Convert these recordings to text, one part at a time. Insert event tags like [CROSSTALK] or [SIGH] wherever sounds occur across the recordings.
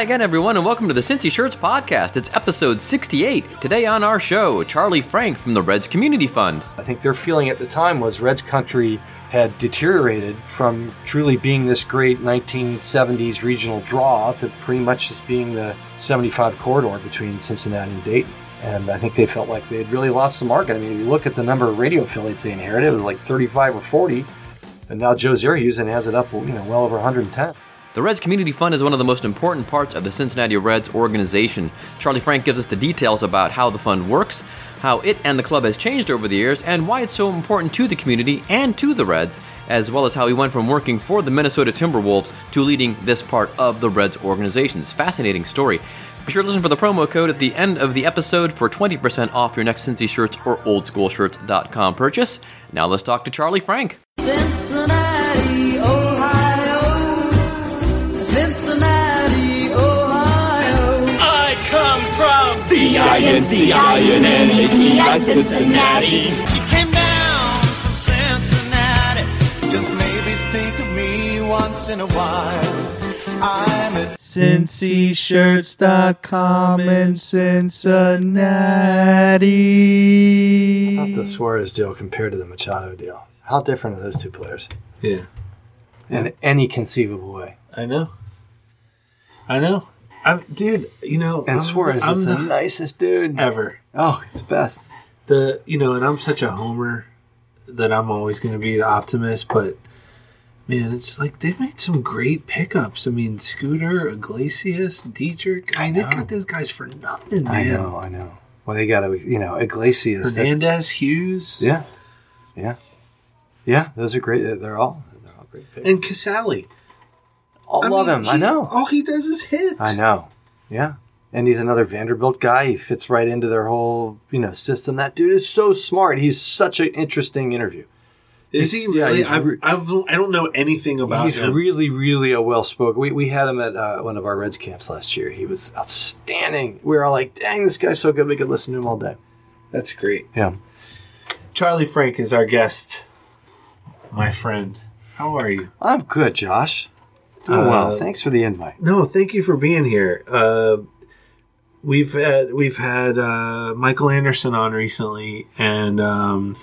Again, everyone, and welcome to the Cincy Shirts Podcast. It's episode 68. Today on our show, Charley Frank from the Reds Community Fund. I think their feeling at the time was Reds country had deteriorated from truly being this great 1970s regional draw to pretty much just being the 75 corridor between Cincinnati and Dayton. And I think they felt like they had really lost the market. I mean, if you look at the number of radio affiliates they inherited, it was like 35 or 40. And now Joe Zerhus has it up, you know, well over 110. The Reds Community Fund is one of the most important parts of the Cincinnati Reds organization. Charley Frank gives us the details about how the fund works, how it and the club has changed over the years, and why it's so important to the community and to the Reds, as well as how he went from working for the Minnesota Timberwolves to leading this part of the Reds organization. It's a fascinating story. Be sure to listen for the promo code at the end of the episode for 20% off your next Cincy shirts or oldschoolshirts.com purchase. Now let's talk to Charley Frank. Cincinnati, C-I-N-C-I-N-N-A-T-I, Cincinnati. She came down from Cincinnati. Just maybe think of me once in a while. I'm at cincyshirts.com in Cincinnati. How the Suarez deal compared to the Machado deal? How different are those two players Yeah, in any conceivable way? I know. I know. I'm, dude, you know, And I'm, Suarez I'm is the the nicest dude ever. Oh, he's the best. The you know, and I'm such a homer that I'm always going to be the optimist, but man, it's like they've made some great pickups. I mean, Scooter, Iglesias, Dietrich. I mean, they've got those guys for nothing, man. I know, I know. Well, they got to, you know, Iglesias. that- Hernandez, Hughes, yeah, yeah, yeah. Those are great. They're all, they're all great picks. and Casali. All love him. I know. All he does is hit. I know. Yeah. And he's another Vanderbilt guy. He fits right into their whole, you know, system. That dude is so smart. He's such an interesting interview. Is He's- he yeah, really? he's I've, re- I've, I don't know anything about he's him. He's really, really a well spoken. We, we had him at uh, one of our Reds camps last year. He was outstanding. We were all like, dang, this guy's so good. We could listen to him all day. That's great. Yeah. Charley Frank is our guest. My friend, how are you? I'm good, Josh. Doing well. Uh, Thanks for the invite. No, thank you for being here. Uh, we've had we've had uh, Michael Anderson on recently, and um,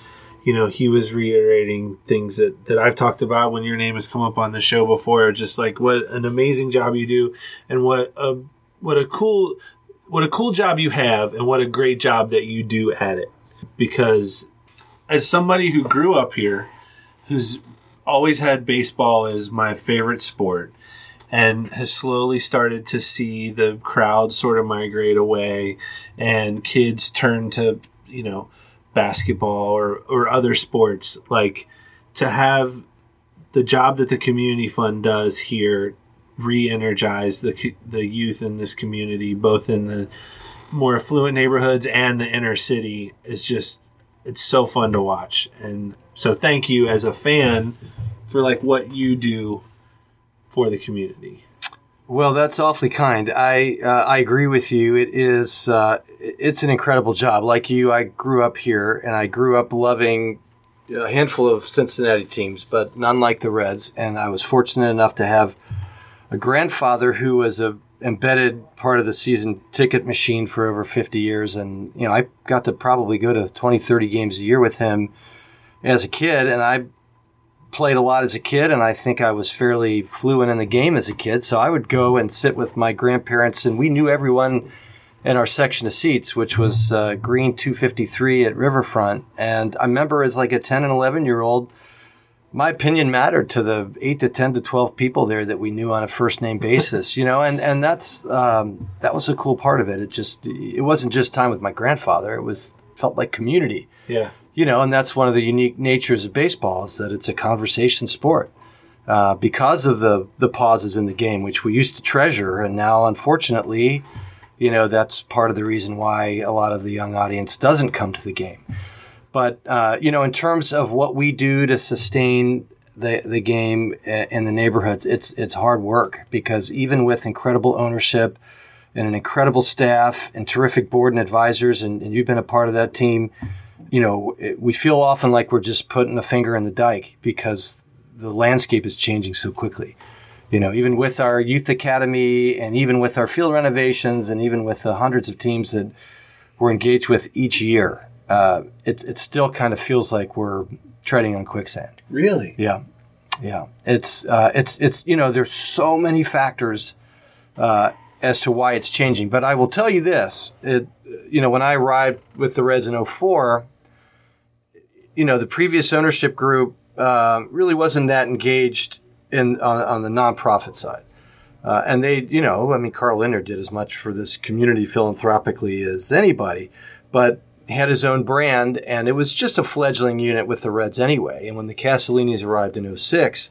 you know he was reiterating things that that I've talked about when your name has come up on the show before. Just like what an amazing job you do, and what a what a cool what a cool job you have, and what a great job that you do at it. Because as somebody who grew up here, who's always had baseball as my favorite sport and has slowly started to see the crowd sort of migrate away and kids turn to you know basketball or, or other sports like to have the job that the community fund does here re-energize the the youth in this community both in the more affluent neighborhoods and the inner city is just it's so fun to watch. And so thank you as a fan for like what you do for the community Well, that's awfully kind. I uh, I agree with you. It is uh, it's an incredible job. Like you, I grew up here, and I grew up loving a handful of Cincinnati teams, but none like the Reds. And I was fortunate enough to have a grandfather who was a embedded part of the season ticket machine for over 50 years. And, you know, I got to probably go to 20, 30 games a year with him as a kid. And I played a lot as a kid, and I think I was fairly fluent in the game as a kid. So I would go and sit with my grandparents, and we knew everyone in our section of seats, which was uh, Green 253 at Riverfront. And I remember as like a 10 and 11 year old, my opinion mattered to the eight to 10 to 12 people there that we knew on a first name basis, you know, and, and that's, um, that was a cool part of it. It just, it wasn't just time with my grandfather. It was, felt like community yeah you know, and that's one of the unique natures of baseball is that it's a conversation sport. Uh, because of the the pauses in the game, which we used to treasure, and now unfortunately, you know, that's part of the reason why a lot of the young audience doesn't come to the game. But uh, you know, in terms of what we do to sustain the the game in the neighborhoods, it's it's hard work because even with incredible ownership and an incredible staff and terrific board and advisors, and, and you've been a part of that team, you know, it, we feel often like we're just putting a finger in the dike because the landscape is changing so quickly. You know, even with our youth academy and even with our field renovations and even with the hundreds of teams that we're engaged with each year, uh, it, it still kind of feels like we're treading on quicksand. Really? Yeah, yeah. It's uh, it's it's you know there's so many factors uh, as to why it's changing. But I will tell you this: it you know when I arrived with the Reds in 04, you know the previous ownership group uh, really wasn't that engaged in on, on the nonprofit side. Uh, and they, you know, I mean, Carl Lindner did as much for this community philanthropically as anybody, but had his own brand, and it was just a fledgling unit with the Reds anyway. And when the Castellinis arrived in 06,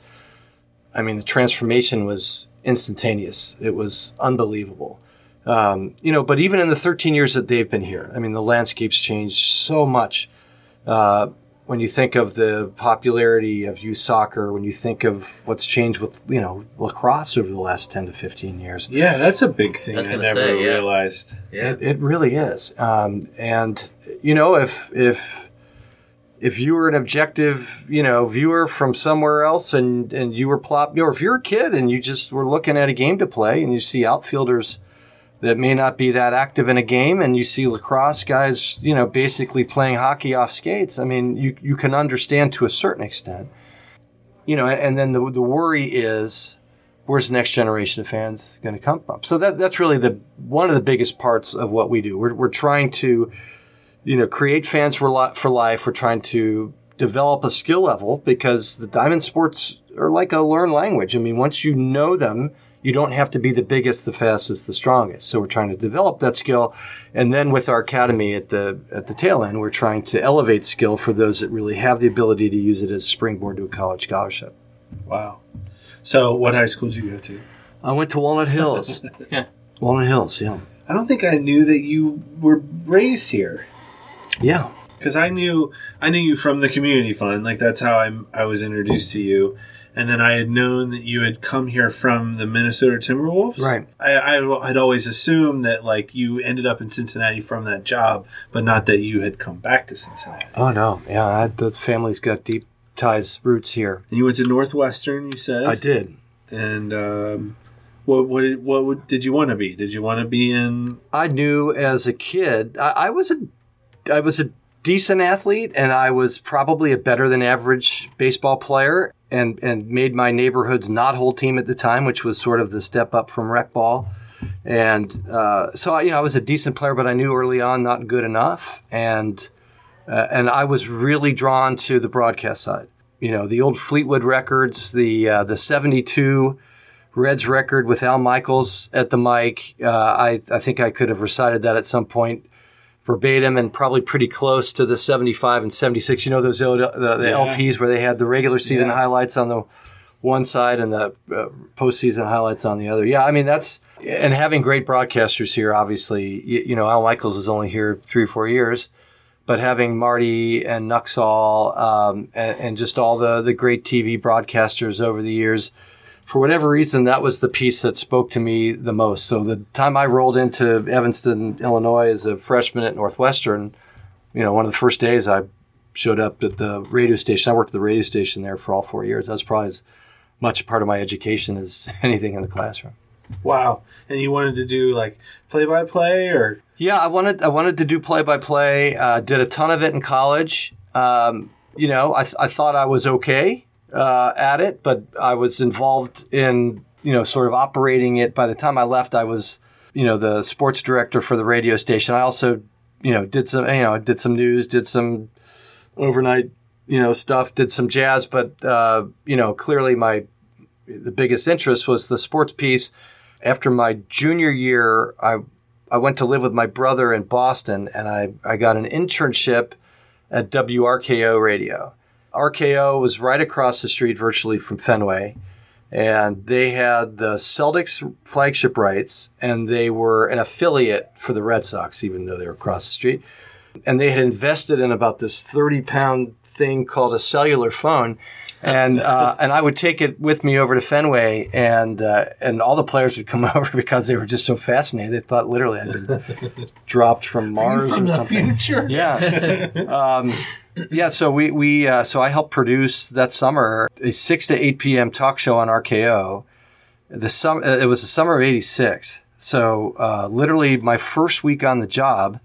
I mean, the transformation was instantaneous. It was unbelievable. Um, you know, but even in the 13 years that they've been here, I mean, the landscape's changed so much. Uh, when you think of the popularity of youth soccer, when you think of what's changed with, you know, lacrosse over the last 10 to 15 years, Yeah, that's a big thing. I I never say, yeah. realized. Yeah. it, it really is. Um, and you know, if if if you were an objective, you know, viewer from somewhere else, and and you were plop, or if you're a kid and you just were looking at a game to play, and you see outfielders that may not be that active in a game, and you see lacrosse guys, you know, basically playing hockey off skates. I mean, you you can understand to a certain extent. You know, and then the the worry is where's the next generation of fans going to come from? So that that's really the one of the biggest parts of what we do. We're we're trying to, you know, create fans for for life. We're trying to develop a skill level because the diamond sports are like a learned language. I mean, once you know them, you don't have to be the biggest, the fastest, the strongest. So we're trying to develop that skill, and then with our academy at the at the tail end, we're trying to elevate skill for those that really have the ability to use it as a springboard to a college scholarship. Wow. So, what high school did you go to? I went to Walnut Hills. [LAUGHS] Yeah, Walnut Hills, yeah. I don't think I knew that you were raised here. Yeah. because I knew I knew you from the community fund. Like that's how I I was introduced to you, and then I had known that you had come here from the Minnesota Timberwolves. Right. I, I had always assumed that like you ended up in Cincinnati from that job, but not that you had come back to Cincinnati. Oh no, yeah, I, the family's got deep ties, roots here. And you went to Northwestern. You said I did. And um, what what did, what would, did you want to be? Did you want to be in? I knew as a kid, I, I was a, I was a decent athlete, and I was probably a better than average baseball player, and and made my neighborhood's not whole team at the time, which was sort of the step up from rec ball. And uh, so, I- you know, I was a decent player, but I knew early on not good enough, and uh, and I was really drawn to the broadcast side. You know, the old Fleetwood records, the uh, the '72 Reds record with Al Michaels at the mic. Uh, I I think I could have recited that at some point verbatim and probably pretty close to the 75 and 76. You know those the, the Yeah. LPs where they had the regular season Yeah. highlights on the one side and the uh, postseason highlights on the other. Yeah, I mean that's and having great broadcasters here. Obviously, you, you know Al Michaels is only here three or four years, but having Marty and Nuxhall um, and, and just all the the great TV broadcasters over the years. For whatever reason, that was the piece that spoke to me the most. So the time I rolled into Evanston, Illinois, as a freshman at Northwestern, you know, one of the first days I showed up at the radio station. I worked at the radio station there for all four years. That's probably as much a part of my education as [LAUGHS] anything in the classroom. Wow. And you wanted to do like play by play or Yeah, I wanted I wanted to do play by play. Uh did a ton of it in college. Um, you know, I, I thought I was okay uh, at it, but I was involved in you know sort of operating it. By the time I left, I was you know the sports director for the radio station. I also you know did some you know did some news, did some overnight you know stuff, did some jazz, but uh, you know clearly my the biggest interest was the sports piece. After my junior year, I I went to live with my brother in Boston, and I I got an internship at WRKO Radio. RKO was right across the street, virtually from Fenway, and they had the Celtics flagship rights, and they were an affiliate for the Red Sox, even though they were across the street. and they had invested in about this 30 pound thing called a cellular phone. And [LAUGHS] uh, and I would take it with me over to Fenway, and uh, and all the players would come [LAUGHS] over because they were just so fascinated. They thought literally I'd been [LAUGHS] dropped from Mars From or the something. future. Yeah. um, yeah. So we, we, uh, so I helped produce that summer a 6 to 8 p.m. talk show on RKO. The sum, uh, it was the summer of 86. So, uh, literally my first week on the job,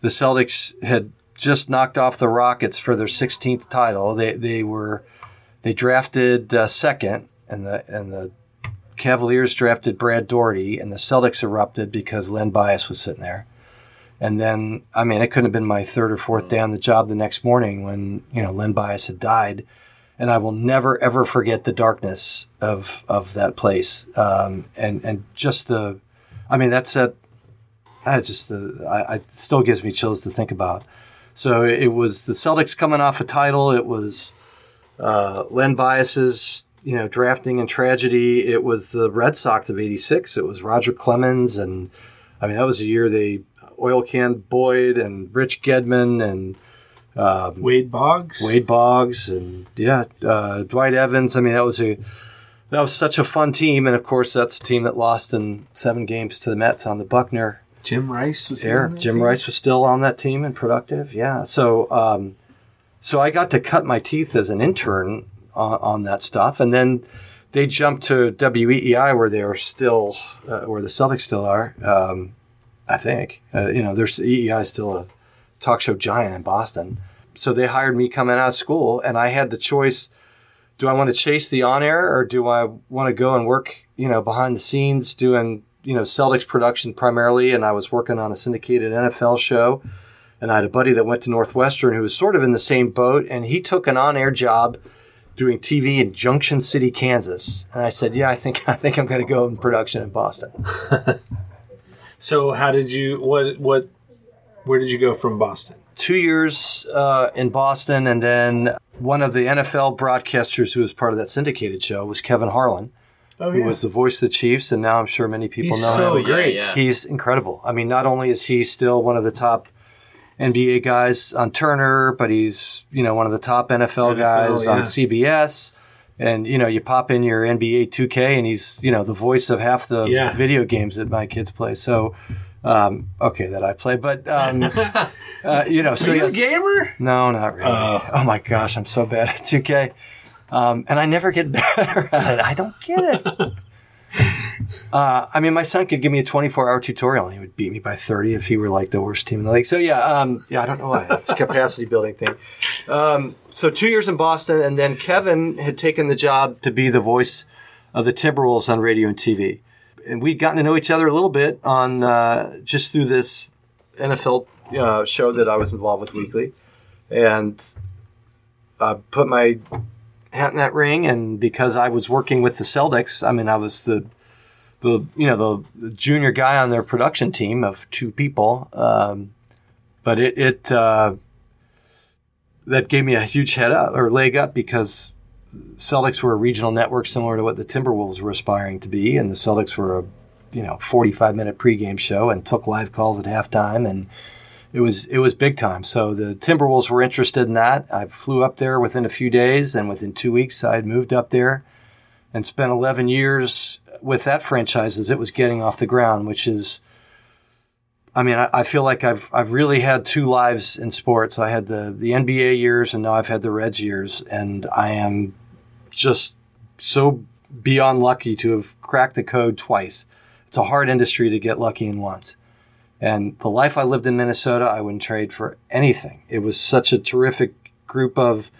the Celtics had just knocked off the Rockets for their 16th title. They, they were, they drafted uh, second and the, and the Cavaliers drafted Brad Daugherty and the Celtics erupted because Len Bias was sitting there. And then, I mean, it couldn't have been my third or fourth day on the job the next morning when, you know, Len Bias had died. And I will never, ever forget the darkness of, of that place. Um, and, and just the, I mean, that's a, that's just the, I, I it still gives me chills to think about. So it was the Celtics coming off a title. It was, uh, Len Bias's, you know, drafting and tragedy. It was the Red Sox of 86. It was Roger Clemens. And I mean, that was a year they oil can Boyd and Rich Gedman and Wade Boggs. Wade Boggs and yeah, uh, Dwight Evans. I mean, that was a that was such a fun team, and of course, that's a team that lost in seven games to the Mets on the Buckner Jim Rice was there. here. on that Jim team? Rice was still on that team and productive. Yeah, so um, so I got to cut my teeth as an intern on, on that stuff, and then they jumped to WEEI where they are still uh, where the Celtics still are. Um, I think uh, you know there's EEI is still a talk show giant in Boston. So they hired me coming out of school, and I had the choice: do I want to chase the on air, or do I want to go and work, you know, behind the scenes doing, you know, Celtics production primarily? And I was working on a syndicated NFL show, and I had a buddy that went to Northwestern who was sort of in the same boat, and he took an on air job doing TV in Junction City, Kansas. And I said, yeah, I think [LAUGHS] I think I'm going to go in production in Boston. [LAUGHS] So how did you? What? What? Where did you go from Boston? two years uh, in Boston, and then one of the NFL broadcasters who was part of that syndicated show was Kevin Harlan, Oh who was the voice of the Chiefs, and now I'm sure many people He's know so him. great. yeah. He's incredible. I mean, not only is he still one of the top NBA guys on Turner, but he's you know one of the top NFL, NFL, guys on. CBS. And you know, you pop in your NBA 2K, and he's you know the voice of half the Yeah. video games that my kids play. So, um, okay, that I play, but um, [LAUGHS] uh, you know, so Are you a gamer? no, not really. oh my gosh, I'm so bad at 2K. Um, and I never get [LAUGHS] better at it. I don't get it. [LAUGHS] [LAUGHS] Uh, I mean, my son could give me a 24 hour tutorial and he would beat me by 30 if he were like the worst team in the league. So, yeah, um, yeah, I don't know why. It's a capacity building thing. Um, so, two years in Boston, and then Kevin had taken the job to be the voice of the Timberwolves on radio and TV. And we'd gotten to know each other a little bit on uh, just through this NFL uh, show that I was involved with weekly. And I put my hat in that ring, and because I was working with the Celtics, I mean, I was the the you know the, the junior guy on their production team of two people. Um, but it it uh, that gave me a huge head up or leg up because Celtics were a regional network similar to what the Timberwolves were aspiring to be, and the Celtics were a you know 45 minute pregame show and took live calls at halftime and it was it was big time. So the Timberwolves were interested in that. I flew up there within a few days, and within two weeks, I had moved up there and spent 11 years with that franchise as it was getting off the ground, which is, I mean, I, feel like I've I've really had two lives in sports. I had the the NBA years, and now I've had the Reds years, and I am just so beyond lucky to have cracked the code twice. It's a hard industry to get lucky in once. And the life I lived in Minnesota, I wouldn't trade for anything. It was such a terrific group of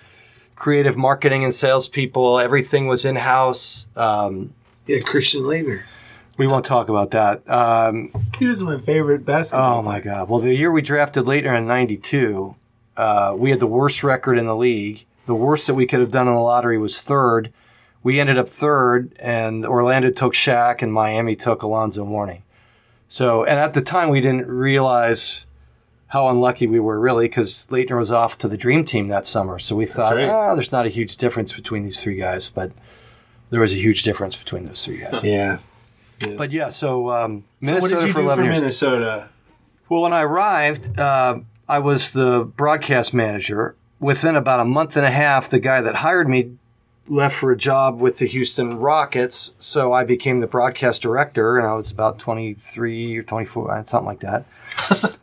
creative marketing and salespeople. Everything was in house. Um, Yeah, Christian Laettner. we won't talk about that. Um, He was my favorite basketball. oh my God. Well, the year we drafted Laettner in 92, uh, we had the worst record in the league. The worst that we could have done in the lottery was third. We ended up third, and Orlando took Shaq, and Miami took Alonzo Mourning. So, and at the time, we didn't realize how unlucky we were, really, because Laettner was off to the Dream Team that summer. So we thought, right. ah, there's not a huge difference between these three guys, but there was a huge difference between those three guys. Yeah. but yeah, so um, So Minnesota what did you for do 11 for years. Minnesota? Well, when I arrived, uh, I was the broadcast manager. Within about a month and a half, the guy that hired me left for a job with the Houston Rockets. So I became the broadcast director, and I was about 23 or 24, something like that.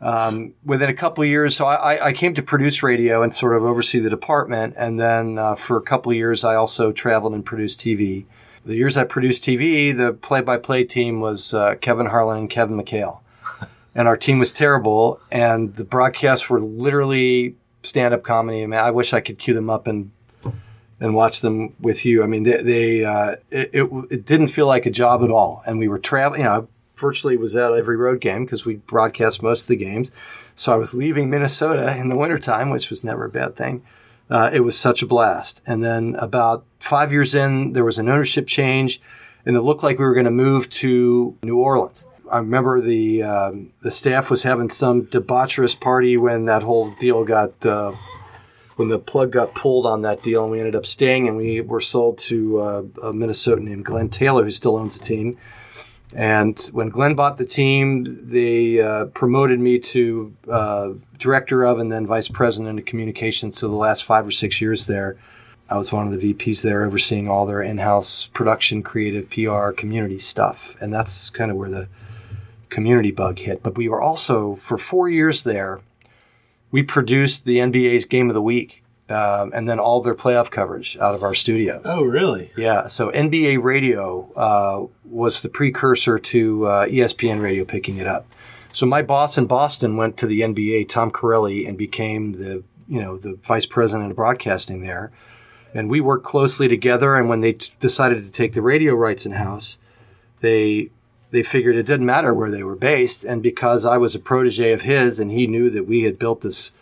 [LAUGHS] um, within a couple of years, so I, I- I came to produce radio and sort of oversee the department. And then uh, for a couple of years, I also traveled and produced TV. The years I produced TV, the play-by-play team was uh, Kevin Harlan and Kevin McHale [LAUGHS] and our team was terrible. And the broadcasts were literally stand-up comedy. I mean, I wish I could cue them up and and watch them with you. I mean, they, they uh, it, it it didn't feel like a job at all. And we were traveling. You know, I virtually was at every road game because we broadcast most of the games. So I was leaving Minnesota in the wintertime, which was never a bad thing. Uh, it was such a blast. And then about five years in, there was an ownership change, and it looked like we were going to move to New Orleans. I remember the um, the staff was having some debaucherous party when that whole deal got uh, when the plug got pulled on that deal, and we ended up staying, and we were sold to uh, a Minnesotan named Glenn Taylor, who still owns the team. And when Glenn bought the team, they uh, promoted me to uh, director of and then vice president of communications. So the last five or six years there, I was one of the VPs there, overseeing all their in-house production, creative, PR, community stuff, and that's kind of where the community bug hit. But we were also for four years there. We produced the NBA's Game of the Week, um, and then all their playoff coverage out of our studio. Oh, really? Yeah, so NBA Radio uh, was the precursor to uh, ESPN Radio picking it up. So my boss in Boston went to the NBA, Tom Carelli, and became the you know the vice president of broadcasting there. And we worked closely together. And when they t- decided to take the radio rights in house, they they figured it didn't matter where they were based. And because I was a protege of his, and he knew that we had built this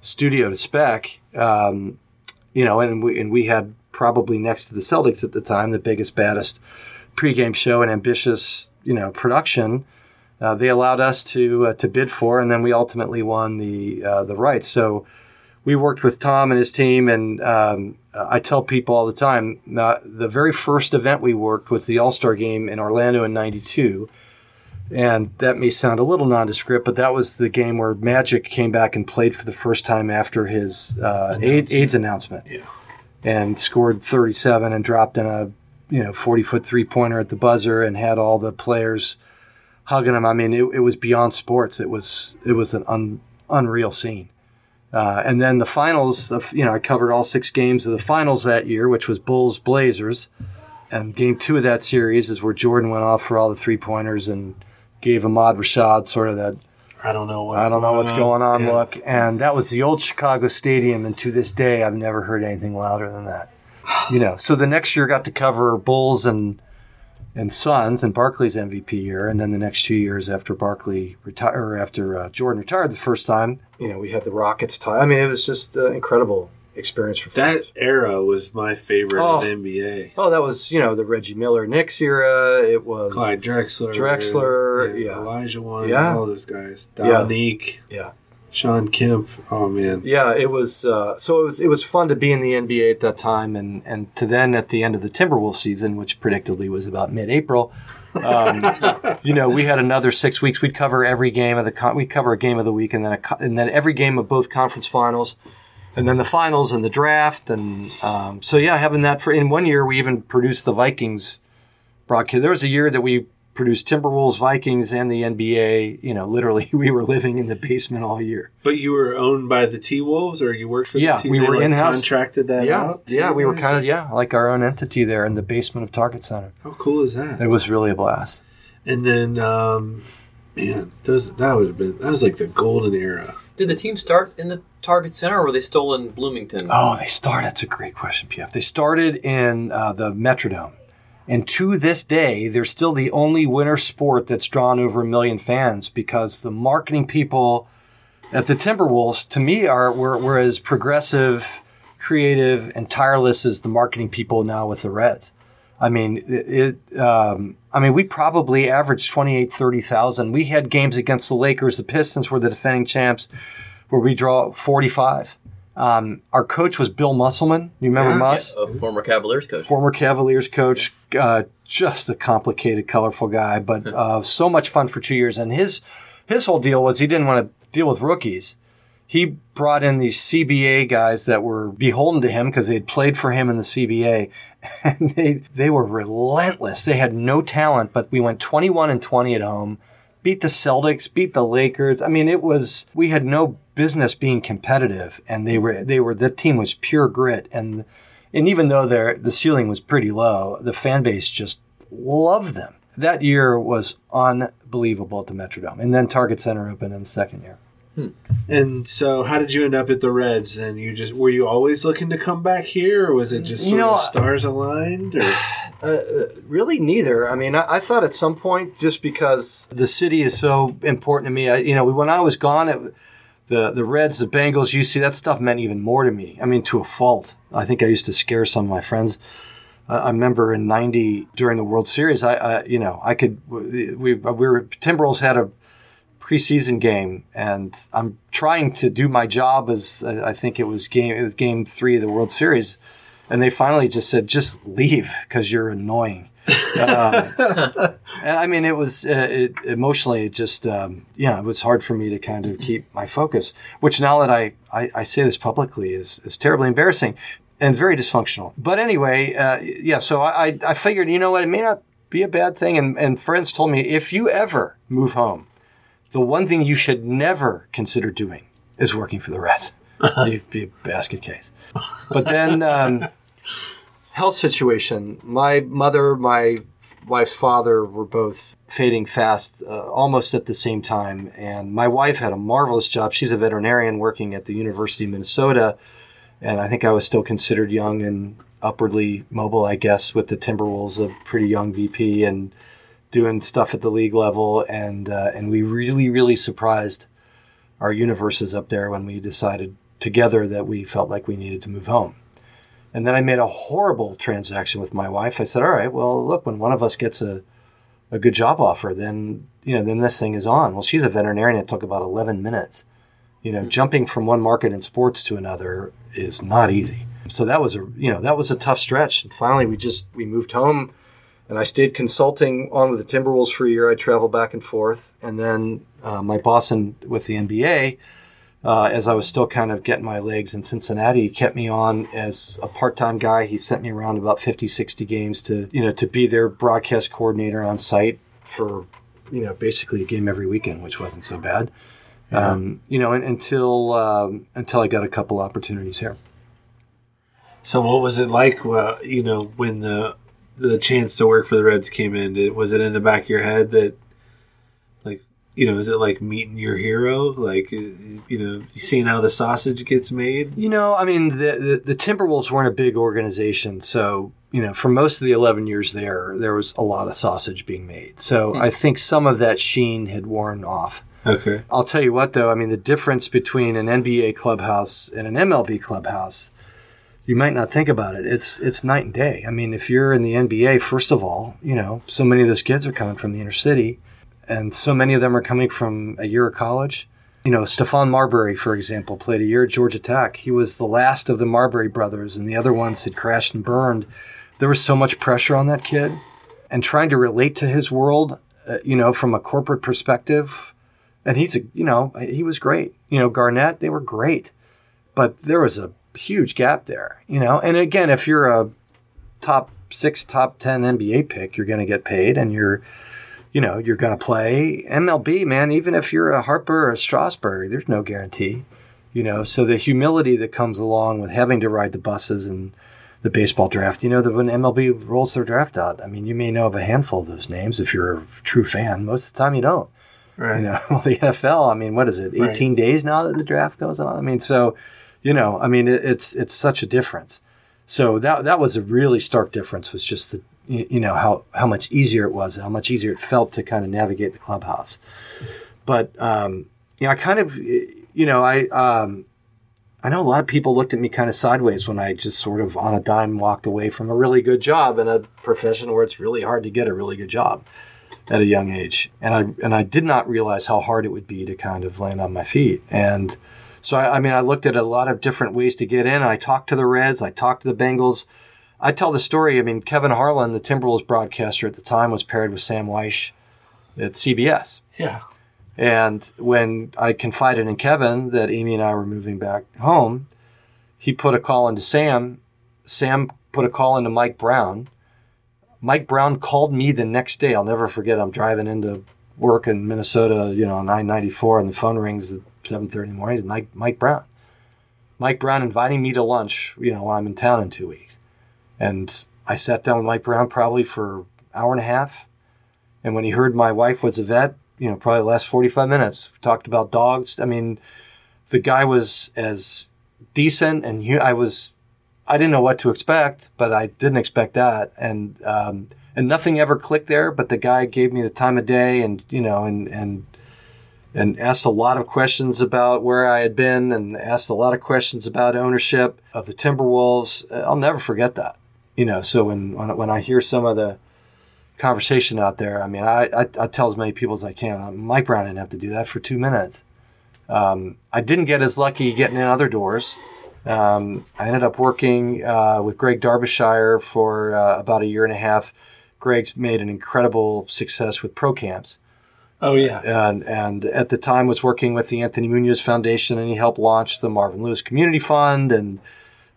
studio to spec, um, you know, and we and we had probably next to the Celtics at the time the biggest, baddest pregame show and ambitious, you know, production. Uh, they allowed us to uh, to bid for, and then we ultimately won the uh, the rights. So we worked with Tom and his team, and um, I tell people all the time uh, the very first event we worked was the All Star Game in Orlando in '92. And that may sound a little nondescript, but that was the game where Magic came back and played for the first time after his uh, AIDS, AIDS announcement. Yeah. And scored 37 and dropped in a you know 40 foot three pointer at the buzzer and had all the players hugging him. I mean, it, it was beyond sports. It was it was an un, unreal scene. Uh, and then the finals, of, you know, I covered all six games of the finals that year, which was Bulls Blazers. And game two of that series is where Jordan went off for all the three pointers and gave Ahmad Rashad sort of that I don't know what's I don't know what's going on Yeah. look. And that was the old Chicago Stadium. And to this day, I've never heard anything louder than that. You know, so the next year got to cover Bulls and and Suns and Barkley's MVP year, and then the next two years after Barkley retired, or after uh, Jordan retired the first time, you know, we had the Rockets tie. I mean, it was just an incredible experience for That fans. era was my favorite Oh. NBA. Oh, that was you know the Reggie Miller Knicks era. It was Clyde Drexler, Drexler, yeah. Olajuwon, Yeah. all those guys. Yeah. Dominique, yeah. Shawn Kemp. Oh man, Yeah, it was. Uh, so it was. It was fun to be in the NBA at that time, and and to then at the end of the Timberwolves season, which predictably was about mid-April. Um, [LAUGHS] you know, we had another six weeks. We'd cover every game of the. Con- we'd cover a game of the week, and then a, co- and then every game of both conference finals, and then the finals and the draft, and um, so yeah, having that for in one year, we even produced the Vikings broadcast. There was a year that we produced Timberwolves, Vikings, and the NBA. You know, literally, [LAUGHS] we were living in the basement all year. but you were owned by the T Wolves, or you worked for Yeah, the T? we were like, in-house. Contracted that yeah, out. yeah, we were kind of yeah, like our own entity there in the basement of Target Center. How cool is that? It was really a blast. And then, um, man, those that would have been that was like the golden era. Did the team start in the Target Center, or were they still in Bloomington? Oh, they started. That's a great question, PF. They started in uh, the Metrodome, and to this day, they're still the only winter sport that's drawn over a million fans because the marketing people at the Timberwolves, to me, are were, were as progressive, creative, and tireless as the marketing people now with the Reds. I mean, it. um, I mean, we probably averaged 28, 30,000. We had games against the Lakers. The Pistons were the defending champs, where we draw 45. Um, our coach was Bill Musselman. You remember Yeah. Muss? A former Cavaliers coach. Former Cavaliers coach. Uh, just a complicated, colorful guy, but [LAUGHS] uh, so much fun for two years. And his his whole deal was he didn't want to deal with rookies. he brought in these CBA guys that were beholden to him because they'd played for him in the CBA. [LAUGHS] And they, they were relentless. They had no talent, but we went 21 and 20 at home, beat the Celtics, beat the Lakers. I mean, it was, we had no business being competitive and they were, they were, the team was pure grit. And, and even though their, the ceiling was pretty low, the fan base just loved them. That year was unbelievable at the Metrodome. And then Target Center opened in the second year. Hmm. And so, how did you end up at the Reds? Then you just were you always looking to come back here, or was it just You sort know, of stars aligned? Or? [SIGHS] Uh, uh, really neither. I mean, I, I thought at some point, just because the city is so important to me, I, you know, when I was gone, it, the the Reds, the Bengals, you see that stuff meant even more to me. I mean, to a fault. I think I used to scare some of my friends. I I remember in '90 during the World Series, I, I you know, I could we we were Timberwolves had a preseason game, and I'm trying to do my job as uh, I think it was game it was game three of the World Series, and they finally just said, "Just leave because you're annoying." um, [LAUGHS] and I mean, it was uh, it, emotionally it just um, yeah, it was hard for me to kind of keep my focus. Which now that I I, I say this publicly is is terribly embarrassing and very dysfunctional. But anyway, uh, yeah. So I I I figured you know what it may not be a bad thing, and and friends told me if you ever move home the one thing you should never consider doing is working for the Reds. You'd be a basket case. But then, um, health situation. My mother, my wife's father were both fading fast uh, almost at the same time. And my wife had a marvelous job. She's a veterinarian working at the University of Minnesota. And I think I was still considered young and upwardly mobile, I guess, with the Timberwolves, a pretty young VP. And doing stuff at the league level, and uh, and we really really surprised our universes up there when we decided together that we felt like we needed to move home. And then I made a horrible transaction with my wife. I said, "All right, well, look, when one of us gets a a good job offer, then you know, then this thing is on." Well, she's a veterinarian. It took about eleven minutes. You know, jumping from one market in sports to another is not easy. So that was a you know that was a tough stretch. And finally, we just we moved home and I stayed consulting on with the Timberwolves for a year. I traveled back and forth, and then uh, my boss in, with the NBA, uh, as I was still kind of getting my legs in Cincinnati, he kept me on as a part-time guy. He sent me around about 50, 60 games to you know to be their broadcast coordinator on site for you know basically a game every weekend, which wasn't so bad. Um, you know, and, until um, until I got a couple opportunities here. So, what was it like? Uh, you know, when the the chance to work for the Reds came in, did, was it in the back of your head that, like, you know, is it like meeting your hero? Like, you know, seeing how the sausage gets made? You know, I mean, the, the, the Timberwolves weren't a big organization. So, you know, for most of the 11 years there, there was a lot of sausage being made. So hmm. I think some of that sheen had worn off. Okay. I'll tell you what, though, I mean, the difference between an NBA clubhouse and an MLB clubhouse, you might not think about it. It's it's night and day. I mean, if you're in the NBA, first of all, you know, so many of those kids are coming from the inner city, and so many of them are coming from a year of college. You know, Stephon Marbury, for example, played a year at Georgia Tech. He was the last of the Marbury brothers, and the other ones had crashed and burned. There was so much pressure on that kid, and trying to relate to his world, uh, you know, from a corporate perspective. And he's a, you know, he was great. You know, Garnett, they were great, but there was a huge gap there. You know, and again, if you're a top six, top ten NBA pick, you're going to get paid, and you're you know, you're going to play MLB, man. Even if you're a Harper or a Strasburg, there's no guarantee. You know, so the humility that comes along with having to ride the buses and the baseball draft. You know, that when MLB rolls their draft out, I mean, you may know of a handful of those names if you're a true fan. Most of the time, you don't. Right. You know, [LAUGHS] well, the NFL. I mean, what is it? 18 days now that the draft goes on. I mean, so you know, I mean, it, it's it's such a difference. So that that was a really stark difference. Was just the you know how how much easier it was, how much easier it felt to kind of navigate the clubhouse. But um, you know, I kind of you know I um, I know a lot of people looked at me kind of sideways when I just sort of on a dime walked away from a really good job in a profession where it's really hard to get a really good job at a young age. And I and I did not realize how hard it would be to kind of land on my feet. And so I, I mean I looked at a lot of different ways to get in. I talked to the Reds, I talked to the Bengals. I tell the story. I mean, Kevin Harlan, the Timberwolves broadcaster at the time, was paired with Sam Wyche at CBS. Yeah. And when I confided in Kevin that Amy and I were moving back home, he put a call into Sam. Sam put a call into Mike Brown. Mike Brown called me the next day. I'll never forget. I'm driving into work in Minnesota, you know, 994, and the phone rings at 7:30 in the morning. Mike, Mike Brown. Mike Brown inviting me to lunch, you know, when I'm in town in two weeks. And I sat down with Mike Brown probably for an hour and a half. And when he heard my wife was a vet, you know, probably the last 45 minutes, we talked about dogs. I mean, the guy was as decent and hu- I was, I didn't know what to expect, but I didn't expect that. And, um, and nothing ever clicked there, but the guy gave me the time of day and, you know, and, and, and asked a lot of questions about where I had been and asked a lot of questions about ownership of the Timberwolves. I'll never forget that. You know, so when, when, I hear some of the conversation out there, I mean, I, I, I tell as many people as I can. Uh, Mike Brown didn't have to do that for two minutes. Um, I didn't get as lucky getting in other doors. Um, I ended up working uh, with Greg Derbyshire for uh, about a year and a half. Greg's made an incredible success with pro camps Oh yeah. and and at the time was working with the Anthony Munoz Foundation, and he helped launch the Marvin Lewis Community Fund, and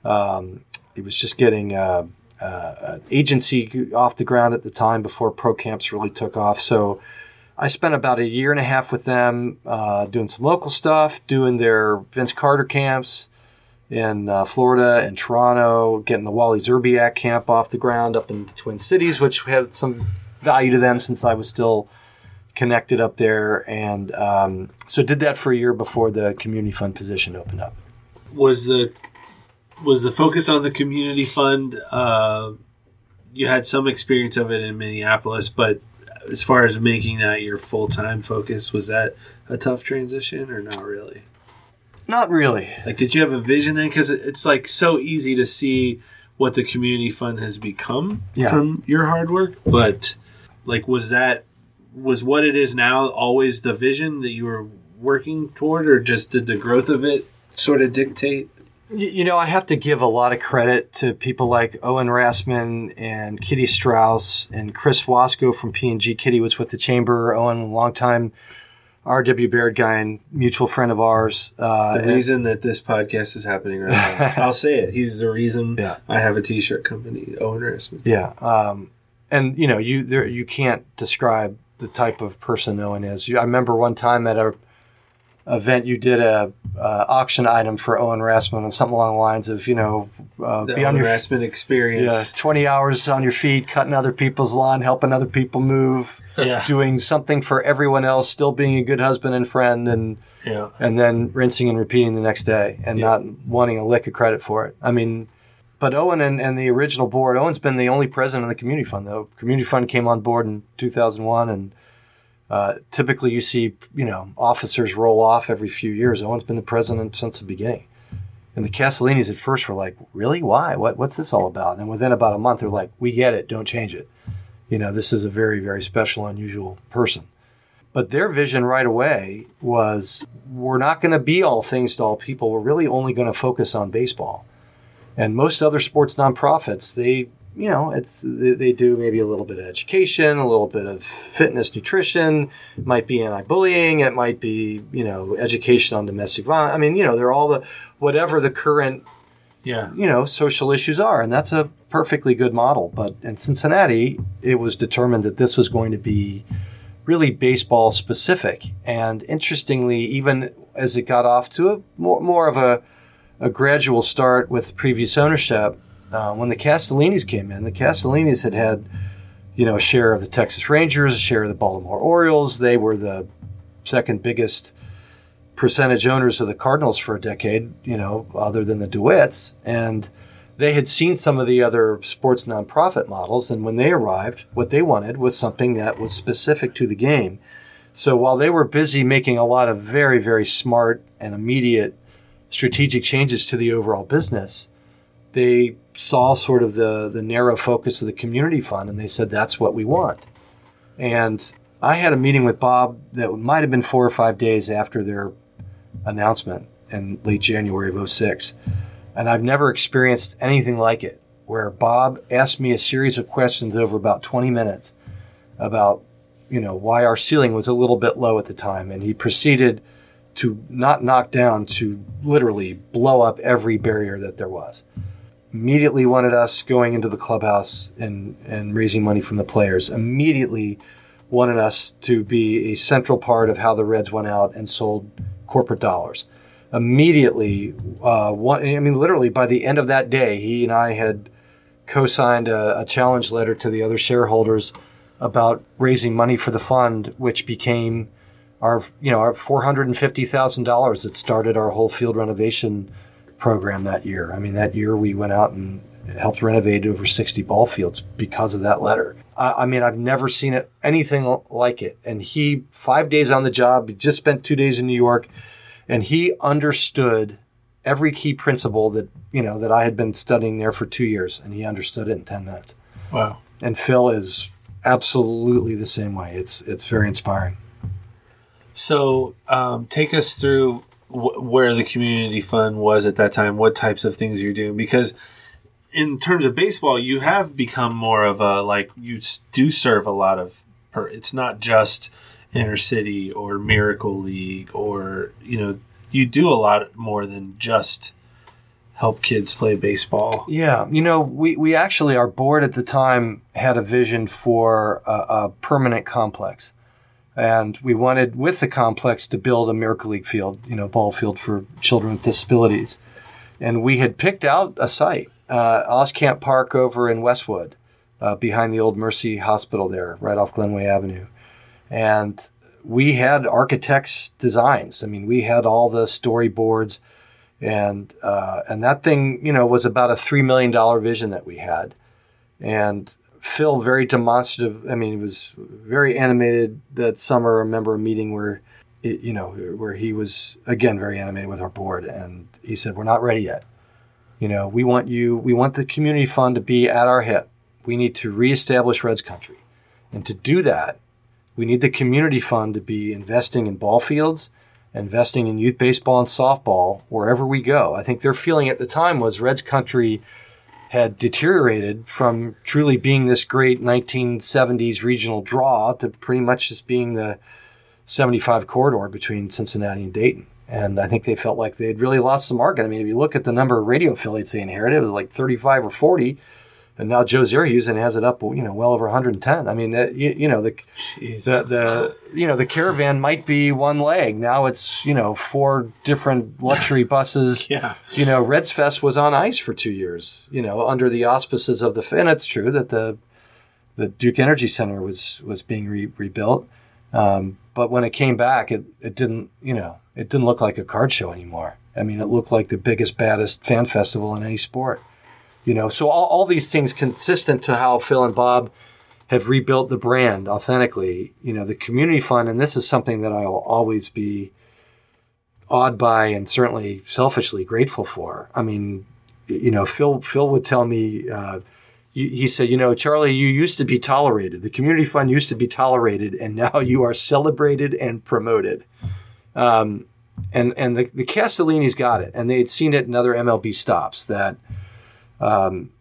um, he was just getting uh, uh, an agency off the ground at the time before pro camps really took off. So I spent about a year and a half with them, uh, doing some local stuff, doing their Vince Carter camps in uh, Florida and Toronto, getting the Wally Szczerbiak camp off the ground up in the Twin Cities, which had some value to them since I was still connected up there. And um, so did that for a year before the community fund position opened up. was the was the focus on the community fund uh, you had some experience of it in minneapolis but as far as making that your full-time focus was that a tough transition or not really Not really. like did you have a vision then because it's like so easy to see what the community fund has become Yeah. from your hard work but like was that was what it is now always the vision that you were working toward or just did the growth of it sort of dictate You know, I have to give a lot of credit to people like Owen Rassman and Kitty Strauss and Chris Wasco from P&G. Kitty was with the Chamber. Owen, a longtime R.W. Baird guy and mutual friend of ours. Uh, the reason that this podcast is happening right now. [LAUGHS] I'll say it. He's the reason Yeah. I have a T-shirt company. Owen Rassman. Yeah, um, and you know, you there you can't describe the type of person Owen is. You, I remember one time at a event you did a uh, auction item for Owen Rassman of something along the lines of you know uh, The be on Owen your Rassman experience. yeah, 20 hours on your feet, cutting other people's lawn, helping other people move, Yeah. doing something for everyone else, still being a good husband and friend, and Yeah. and then rinsing and repeating the next day and Yeah. not wanting a lick of credit for it. I mean, but Owen and, and the original board, Owen's been the only president of the community fund, though. Community fund came on board in 2001, and uh, typically you see, you know, officers roll off every few years. Owen's been the president since the beginning. And the Castellinis at first were like, really? Why? What, what's this all about? And within about a month, they're like, we get it. Don't change it. You know, this is a very, very special, unusual person. But their vision right away was we're not going to be all things to all people. We're really only going to focus on baseball. And most other sports nonprofits, they, you know, it's they, do maybe a little bit of education, a little bit of fitness, nutrition. It might be anti-bullying. It might be, you know, education on domestic violence. I mean, you know, they're all the whatever the current Yeah. you know social issues are and that's a perfectly good model but in cincinnati it was determined that this was going to be really baseball specific and interestingly even as it got off to a more, more of a, a gradual start with previous ownership uh, when the castellinis came in the castellinis had had you know a share of the texas rangers a share of the baltimore orioles they were the second biggest percentage owners of the Cardinals for a decade, you know, other than the DeWitts. And they had seen some of the other sports nonprofit models. And when they arrived, what they wanted was something that was specific to the game. So while they were busy making a lot of very, very smart and immediate strategic changes to the overall business, they saw sort of the, the narrow focus of the community fund and they said, that's what we want. And I had a meeting with Bob that might have been four or five days after their announcement in late January of 06. And I've never experienced anything like it, where Bob asked me a series of questions over about 20 minutes about you know, why our ceiling was a little bit low at the time. And he proceeded to not knock down, to literally blow up every barrier that there was. Immediately wanted us going into the clubhouse and, and raising money from the players. Immediately wanted us to be a central part of how the Reds went out and sold corporate dollars. Immediately, uh, one, I mean, literally by the end of that day, he and I had co-signed a, a challenge letter to the other shareholders about raising money for the fund, which became our, you know, our four hundred and fifty thousand dollars that started our whole field renovation program that year. I mean, that year we went out and helped renovate over sixty ball fields because of that letter. I, I mean, I've never seen it anything like it. And he, five days on the job, he just spent two days in New York, and he understood every key principle that you know that I had been studying there for two years, and he understood it in ten minutes. Wow. And Phil is absolutely the same way. It's it's very inspiring. So, um, take us through wh- where the community fund was at that time. What types of things you're doing? Because in terms of baseball, you have become more of a like you do serve a lot of. Per, it's not just inner city or Miracle League or you know you do a lot more than just help kids play baseball. Yeah, you know, we, we actually, our board at the time had a vision for a, a permanent complex. And we wanted, with the complex, to build a Miracle League field, you know, ball field for children with disabilities. And we had picked out a site, uh, Oskamp Park over in Westwood, uh, behind the old Mercy Hospital there, right off Glenway Avenue. And we had architects' designs. I mean, we had all the storyboards and uh, and that thing you know was about a three million dollar vision that we had, and Phil very demonstrative. I mean, he was very animated that summer. I remember a meeting where, it, you know, where he was again very animated with our board, and he said, "We're not ready yet. You know, we want you. We want the community fund to be at our hip. We need to reestablish Reds country, and to do that, we need the community fund to be investing in ball fields." investing in youth baseball and softball wherever we go. I think their feeling at the time was Reds country had deteriorated from truly being this great 1970s regional draw to pretty much just being the 75 corridor between Cincinnati and Dayton. And I think they felt like they had really lost the market. I mean, if you look at the number of radio affiliates they inherited, it was like 35 or 40. And now Joe Zerhusen has it up, you know, well over 110. I mean, uh, you, you know, the, Jeez. the the you know the caravan might be one leg. Now it's you know four different luxury [LAUGHS] buses. Yeah. You know, Reds Fest was on ice for two years. You know, under the auspices of the and it's true that the the Duke Energy Center was was being re- rebuilt. Um, but when it came back, it it didn't you know it didn't look like a card show anymore. I mean, it looked like the biggest, baddest fan festival in any sport. You know, so all, all these things consistent to how Phil and Bob have rebuilt the brand authentically. You know, the community fund, and this is something that I will always be awed by and certainly selfishly grateful for. I mean, you know, Phil Phil would tell me. Uh, he said, you know, Charley, you used to be tolerated. The community fund used to be tolerated, and now you are celebrated and promoted. Um, and and the, the Castellinis got it, and they had seen it in other MLB stops that um,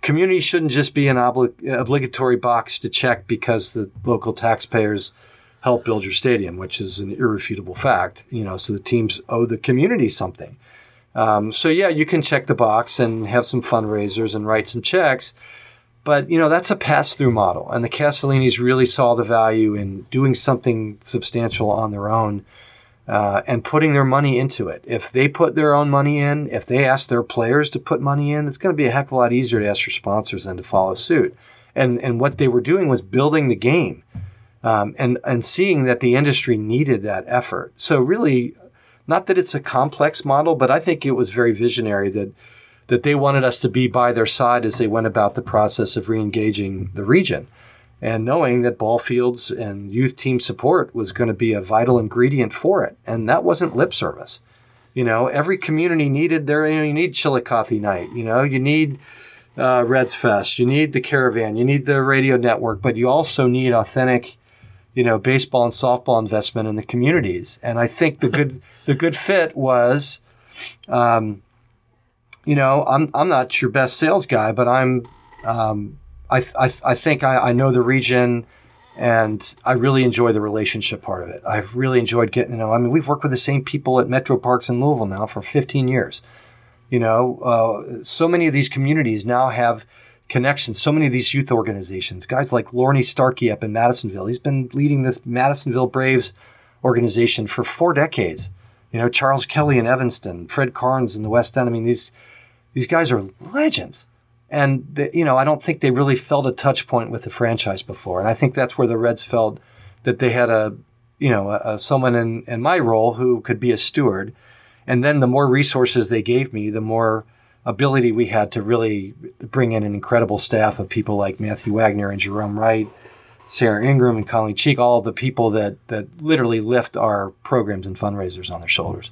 community shouldn't just be an obli- obligatory box to check because the local taxpayers help build your stadium, which is an irrefutable fact. You know, so the teams owe the community something. Um, so yeah, you can check the box and have some fundraisers and write some checks, but you know that's a pass-through model, and the Castellinis really saw the value in doing something substantial on their own uh, and putting their money into it. If they put their own money in, if they ask their players to put money in, it's going to be a heck of a lot easier to ask your sponsors than to follow suit. And and what they were doing was building the game, um, and and seeing that the industry needed that effort. So really, not that it's a complex model, but I think it was very visionary that that they wanted us to be by their side as they went about the process of reengaging the region and knowing that ball fields and youth team support was going to be a vital ingredient for it. And that wasn't lip service. You know, every community needed their, you, know, you need Chillicothe night, you know, you need uh, Reds Fest, you need the caravan, you need the radio network, but you also need authentic, you know, baseball and softball investment in the communities. And I think the good, [LAUGHS] the good fit was, um, you know, I'm, I'm not your best sales guy, but I'm, um, I, I, I think I, I know the region And I really enjoy the relationship part of it. I've really enjoyed getting to know. I mean, we've worked with the same people at Metro Parks in Louisville now for 15 years. You know, uh, so many of these communities now have connections. So many of these youth organizations, guys like Lorne Starkey up in Madisonville. He's been leading this Madisonville Braves organization for four decades. You know, Charles Kelly in Evanston, Fred Carnes in the West End. I mean, these these guys are legends. And the, you know, I don't think they really felt a touch point with the franchise before. And I think that's where the Reds felt that they had a, you know, a, a, someone in, in my role who could be a steward. And then the more resources they gave me, the more ability we had to really bring in an incredible staff of people like Matthew Wagner and Jerome Wright, Sarah Ingram and Colleen Cheek, all the people that, that literally lift our programs and fundraisers on their shoulders.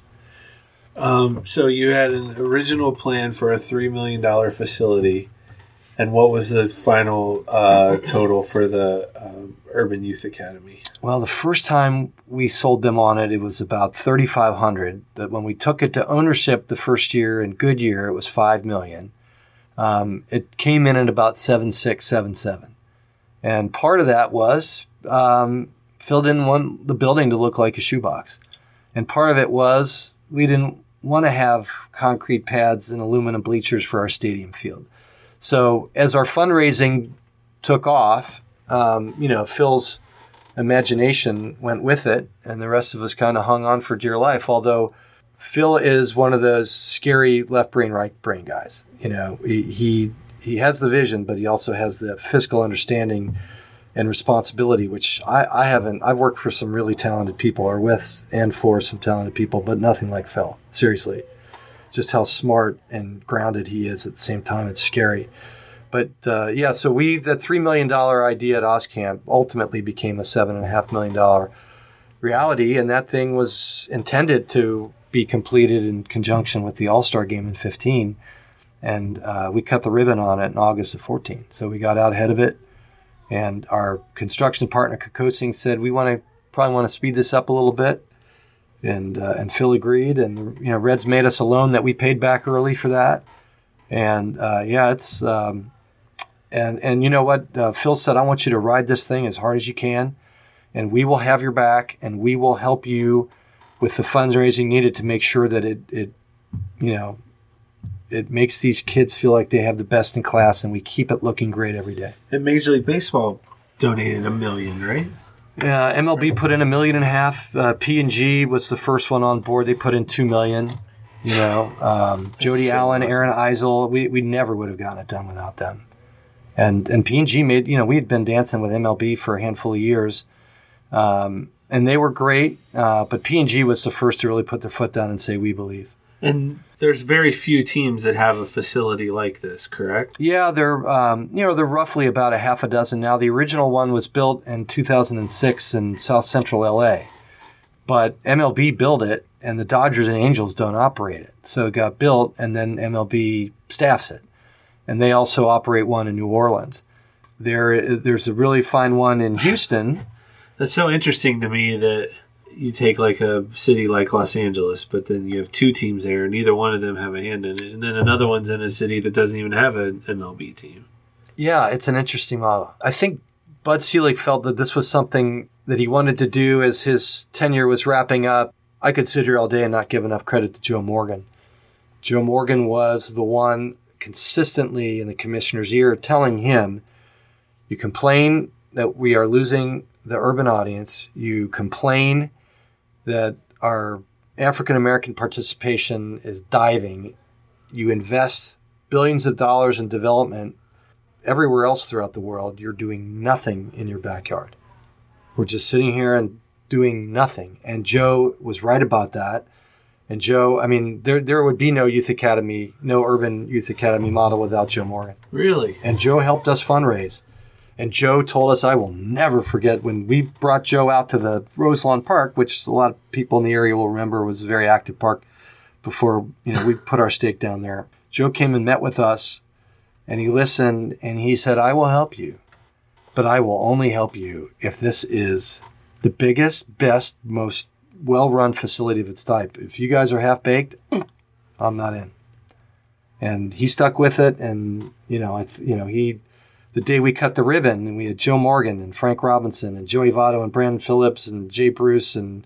Um, so you had an original plan for a three million dollar facility, and what was the final uh, total for the um, Urban Youth Academy? Well, the first time we sold them on it, it was about thirty five hundred. But when we took it to ownership the first year in good year, it was five million. Um, it came in at about seven six seven seven, and part of that was um, filled in one the building to look like a shoebox, and part of it was we didn't want to have concrete pads and aluminum bleachers for our stadium field. So as our fundraising took off, um, you know, Phil's imagination went with it, and the rest of us kind of hung on for dear life. Although Phil is one of those scary left brain, right brain guys. You know, he he, has the vision, but he also has the fiscal understanding and responsibility, which I, I haven't. I've worked for some really talented people, or with and for some talented people, but nothing like Phil. Seriously, just how smart and grounded he is at the same time. It's scary. But uh, yeah, so we that three million dollar idea at Oskamp ultimately became a seven and a half million dollar reality, and that thing was intended to be completed in conjunction with the All Star game in fifteen, and uh, we cut the ribbon on it in August of fourteen. So we got out ahead of it, and our construction partner Kokosing said we want to probably want to speed this up a little bit, and uh, and Phil agreed, and you know Reds made us a loan that we paid back early for that, and uh, yeah, it's. Um, and and you know what? Uh, Phil said, I want you to ride this thing as hard as you can, and we will have your back, and we will help you with the fundraising needed to make sure that it it you know it makes these kids feel like they have the best in class, and we keep it looking great every day. And Major League Baseball donated a million, right? Yeah, MLB put in a million and a half. Uh, P and G was the first one on board. They put in two million. You know, um, Jody so Allen, awesome. Aaron Eisel. We we never would have gotten it done without them. And and P and G made you know we had been dancing with MLB for a handful of years, um, and they were great. Uh, but P and G was the first to really put their foot down and say we believe. And there's very few teams that have a facility like this, correct? Yeah, they're um, you know they're roughly about a half a dozen now. The original one was built in 2006 in South Central LA, but MLB built it, and the Dodgers and Angels don't operate it. So it got built, and then MLB staffs it, and they also operate one in New Orleans. There, there's a really fine one in Houston. That's so interesting to me that you take like a city like Los Angeles, but then you have two teams there, and neither one of them have a hand in it, and then another one's in a city that doesn't even have an MLB team. Yeah, it's an interesting model. I think Bud Selig felt that this was something that he wanted to do as his tenure was wrapping up. I could sit here all day and not give enough credit to Joe Morgan. Joe Morgan was the one consistently in the commissioner's ear telling him, you complain that we are losing the urban audience. You complain that our African American participation is diving. You invest billions of dollars in development everywhere else throughout the world. You're doing nothing in your backyard. We're just sitting here and doing nothing. And Joe was right about that. And Joe, I mean, there there would be no youth academy, no urban youth academy model without Joe Morgan. Really? And Joe helped us fundraise. And Joe told us, I will never forget when we brought Joe out to the Roselawn Park, which a lot of people in the area will remember was a very active park before you know we put our stake down there. Joe came and met with us, and he listened, and he said, "I will help you, but I will only help you if this is the biggest, best, most well-run facility of its type. If you guys are half baked, [CLEARS THROAT] I'm not in." And he stuck with it, and you know, I th- you know he the day we cut the ribbon, and we had Joe Morgan and Frank Robinson and Joey Votto and Brandon Phillips and Jay Bruce and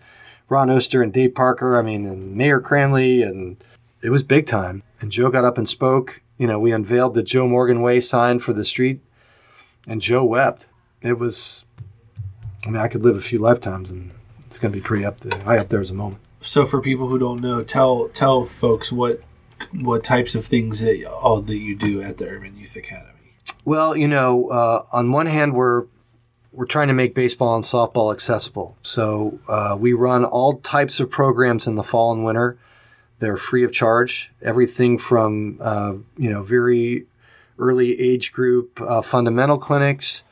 Ron Oester and Dave Parker. I mean, and Mayor Cranley, and it was big time. And Joe got up and spoke. You know, we unveiled the Joe Morgan Way sign for the street, and Joe wept. It was, I mean, I could live a few lifetimes, and it's going to be pretty up there, high up there as a moment. So for people who don't know, tell tell folks what what types of things that all that you do at the Urban Youth Academy. Well, you know, uh, on one hand, we're we're trying to make baseball and softball accessible. So uh, we run all types of programs in the fall and winter. They're free of charge. Everything from uh, you know very early age group uh, fundamental clinics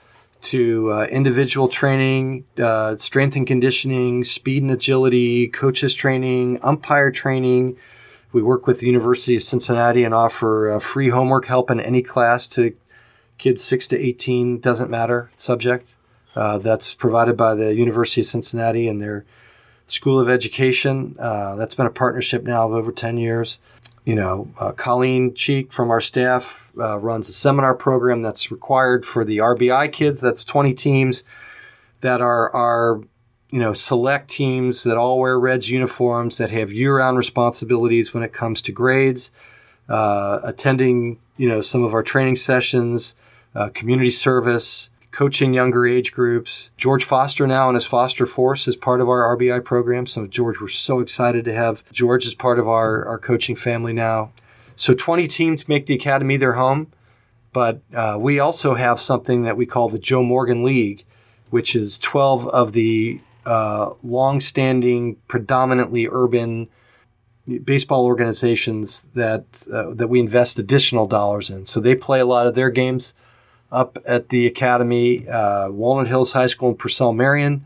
to uh, individual training, uh, strength and conditioning, speed and agility, coaches training, umpire training. We work with the University of Cincinnati and offer uh, free homework help in any class to kids 6 to 18, doesn't matter, subject. Uh, that's provided by the University of Cincinnati and their School of Education. Uh, that's been a partnership now of over 10 years. You know, uh, Colleen Cheek from our staff uh, runs a seminar program that's required for the RBI kids. That's 20 teams that are, are you know, select teams that all wear Reds uniforms that have year-round responsibilities when it comes to grades, uh, attending, you know, some of our training sessions, uh, community service, coaching younger age groups. George Foster now and his Foster Force is part of our RBI program. So George, we're so excited to have George as part of our, our coaching family now. So 20 teams make the academy their home, but uh, we also have something that we call the Joe Morgan League, which is 12 of the uh, long-standing, predominantly urban baseball organizations that uh, that we invest additional dollars in. So they play a lot of their games up at the academy. Uh, Walnut Hills High School and Purcell Marion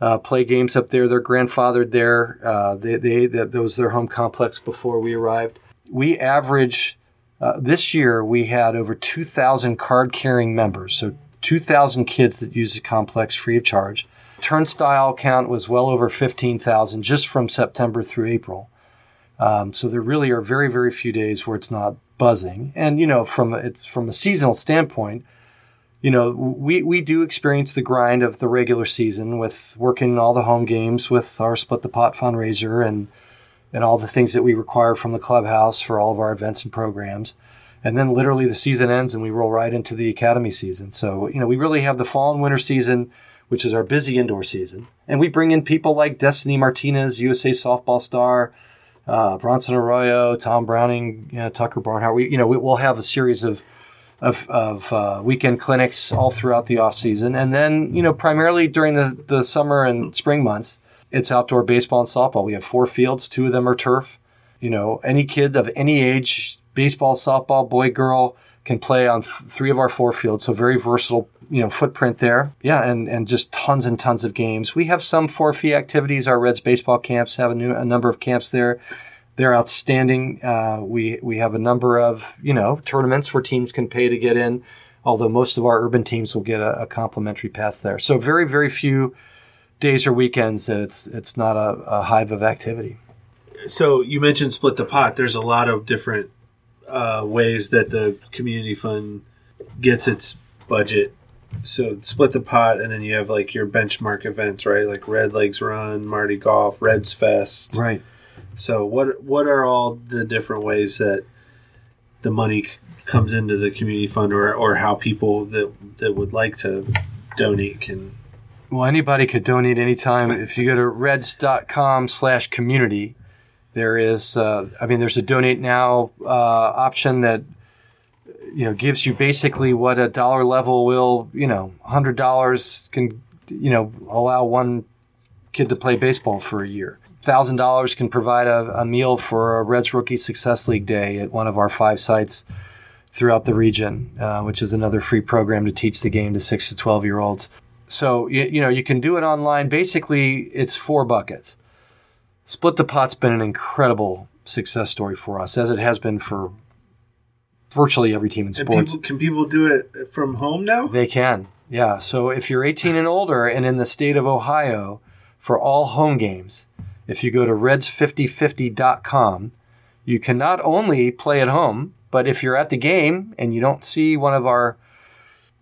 uh, play games up there. They're grandfathered there. Uh, they, they that, that was their home complex before we arrived. We average uh, this year we had over 2,000 card carrying members, so 2,000 kids that use the complex free of charge. Turnstile count was well over 15,000 just from September through April. Um, so there really are very, very few days where it's not buzzing. And you know, from it's from a seasonal standpoint, you know, we we do experience the grind of the regular season with working all the home games with our split the pot fundraiser and and all the things that we require from the clubhouse for all of our events and programs. And then literally the season ends and we roll right into the academy season. So, you know, we really have the fall and winter season, which is our busy indoor season. And we bring in people like Destiny Martinez, USA softball star, uh, Bronson Arroyo, Tom Browning, you know, Tucker Barnhart. We, you know, we, we'll have a series of of, of uh, weekend clinics all throughout the off season, and then you know, primarily during the the summer and spring months, it's outdoor baseball and softball. We have four fields. Two of them are turf. You know, any kid of any age, baseball, softball, boy, girl, can play on th- three of our four fields. So very versatile, you know, footprint there. Yeah, and and just tons and tons of games. We have some four fee activities. Our Reds baseball camps have a, new, a number of camps there. They're outstanding. Uh, we we have a number of you know tournaments where teams can pay to get in. Although most of our urban teams will get a, a complimentary pass there. So very very few days or weekends that it's it's not a, a hive of activity. So you mentioned split the pot. There's a lot of different uh, ways that the community fund gets its budget. So split the pot, and then you have like your benchmark events, right? Like Red Legs Run, Marty Golf, Reds Fest. Right. So what what are all the different ways that the money c- comes into the community fund, or or how people that that would like to donate can? Well, anybody could donate anytime. If you go to reds.com slash community, there is, uh, I mean, there's a donate now uh, option that, you know, gives you basically what a dollar level will, you know, $100 can, you know, allow one kid to play baseball for a year. $1,000 can provide a, a meal for a Reds Rookie Success League day at one of our five sites throughout the region, uh, which is another free program to teach the game to six to 12 year olds. So, you, you know, you can do it online. Basically, it's four buckets. Split the Pot's been an incredible success story for us, as it has been for virtually every team in sports. people, can people do it from home now? They can, yeah. So if you're 18 and older and in the state of Ohio for all home games, if you go to reds5050.com, you can not only play at home, but if you're at the game and you don't see one of our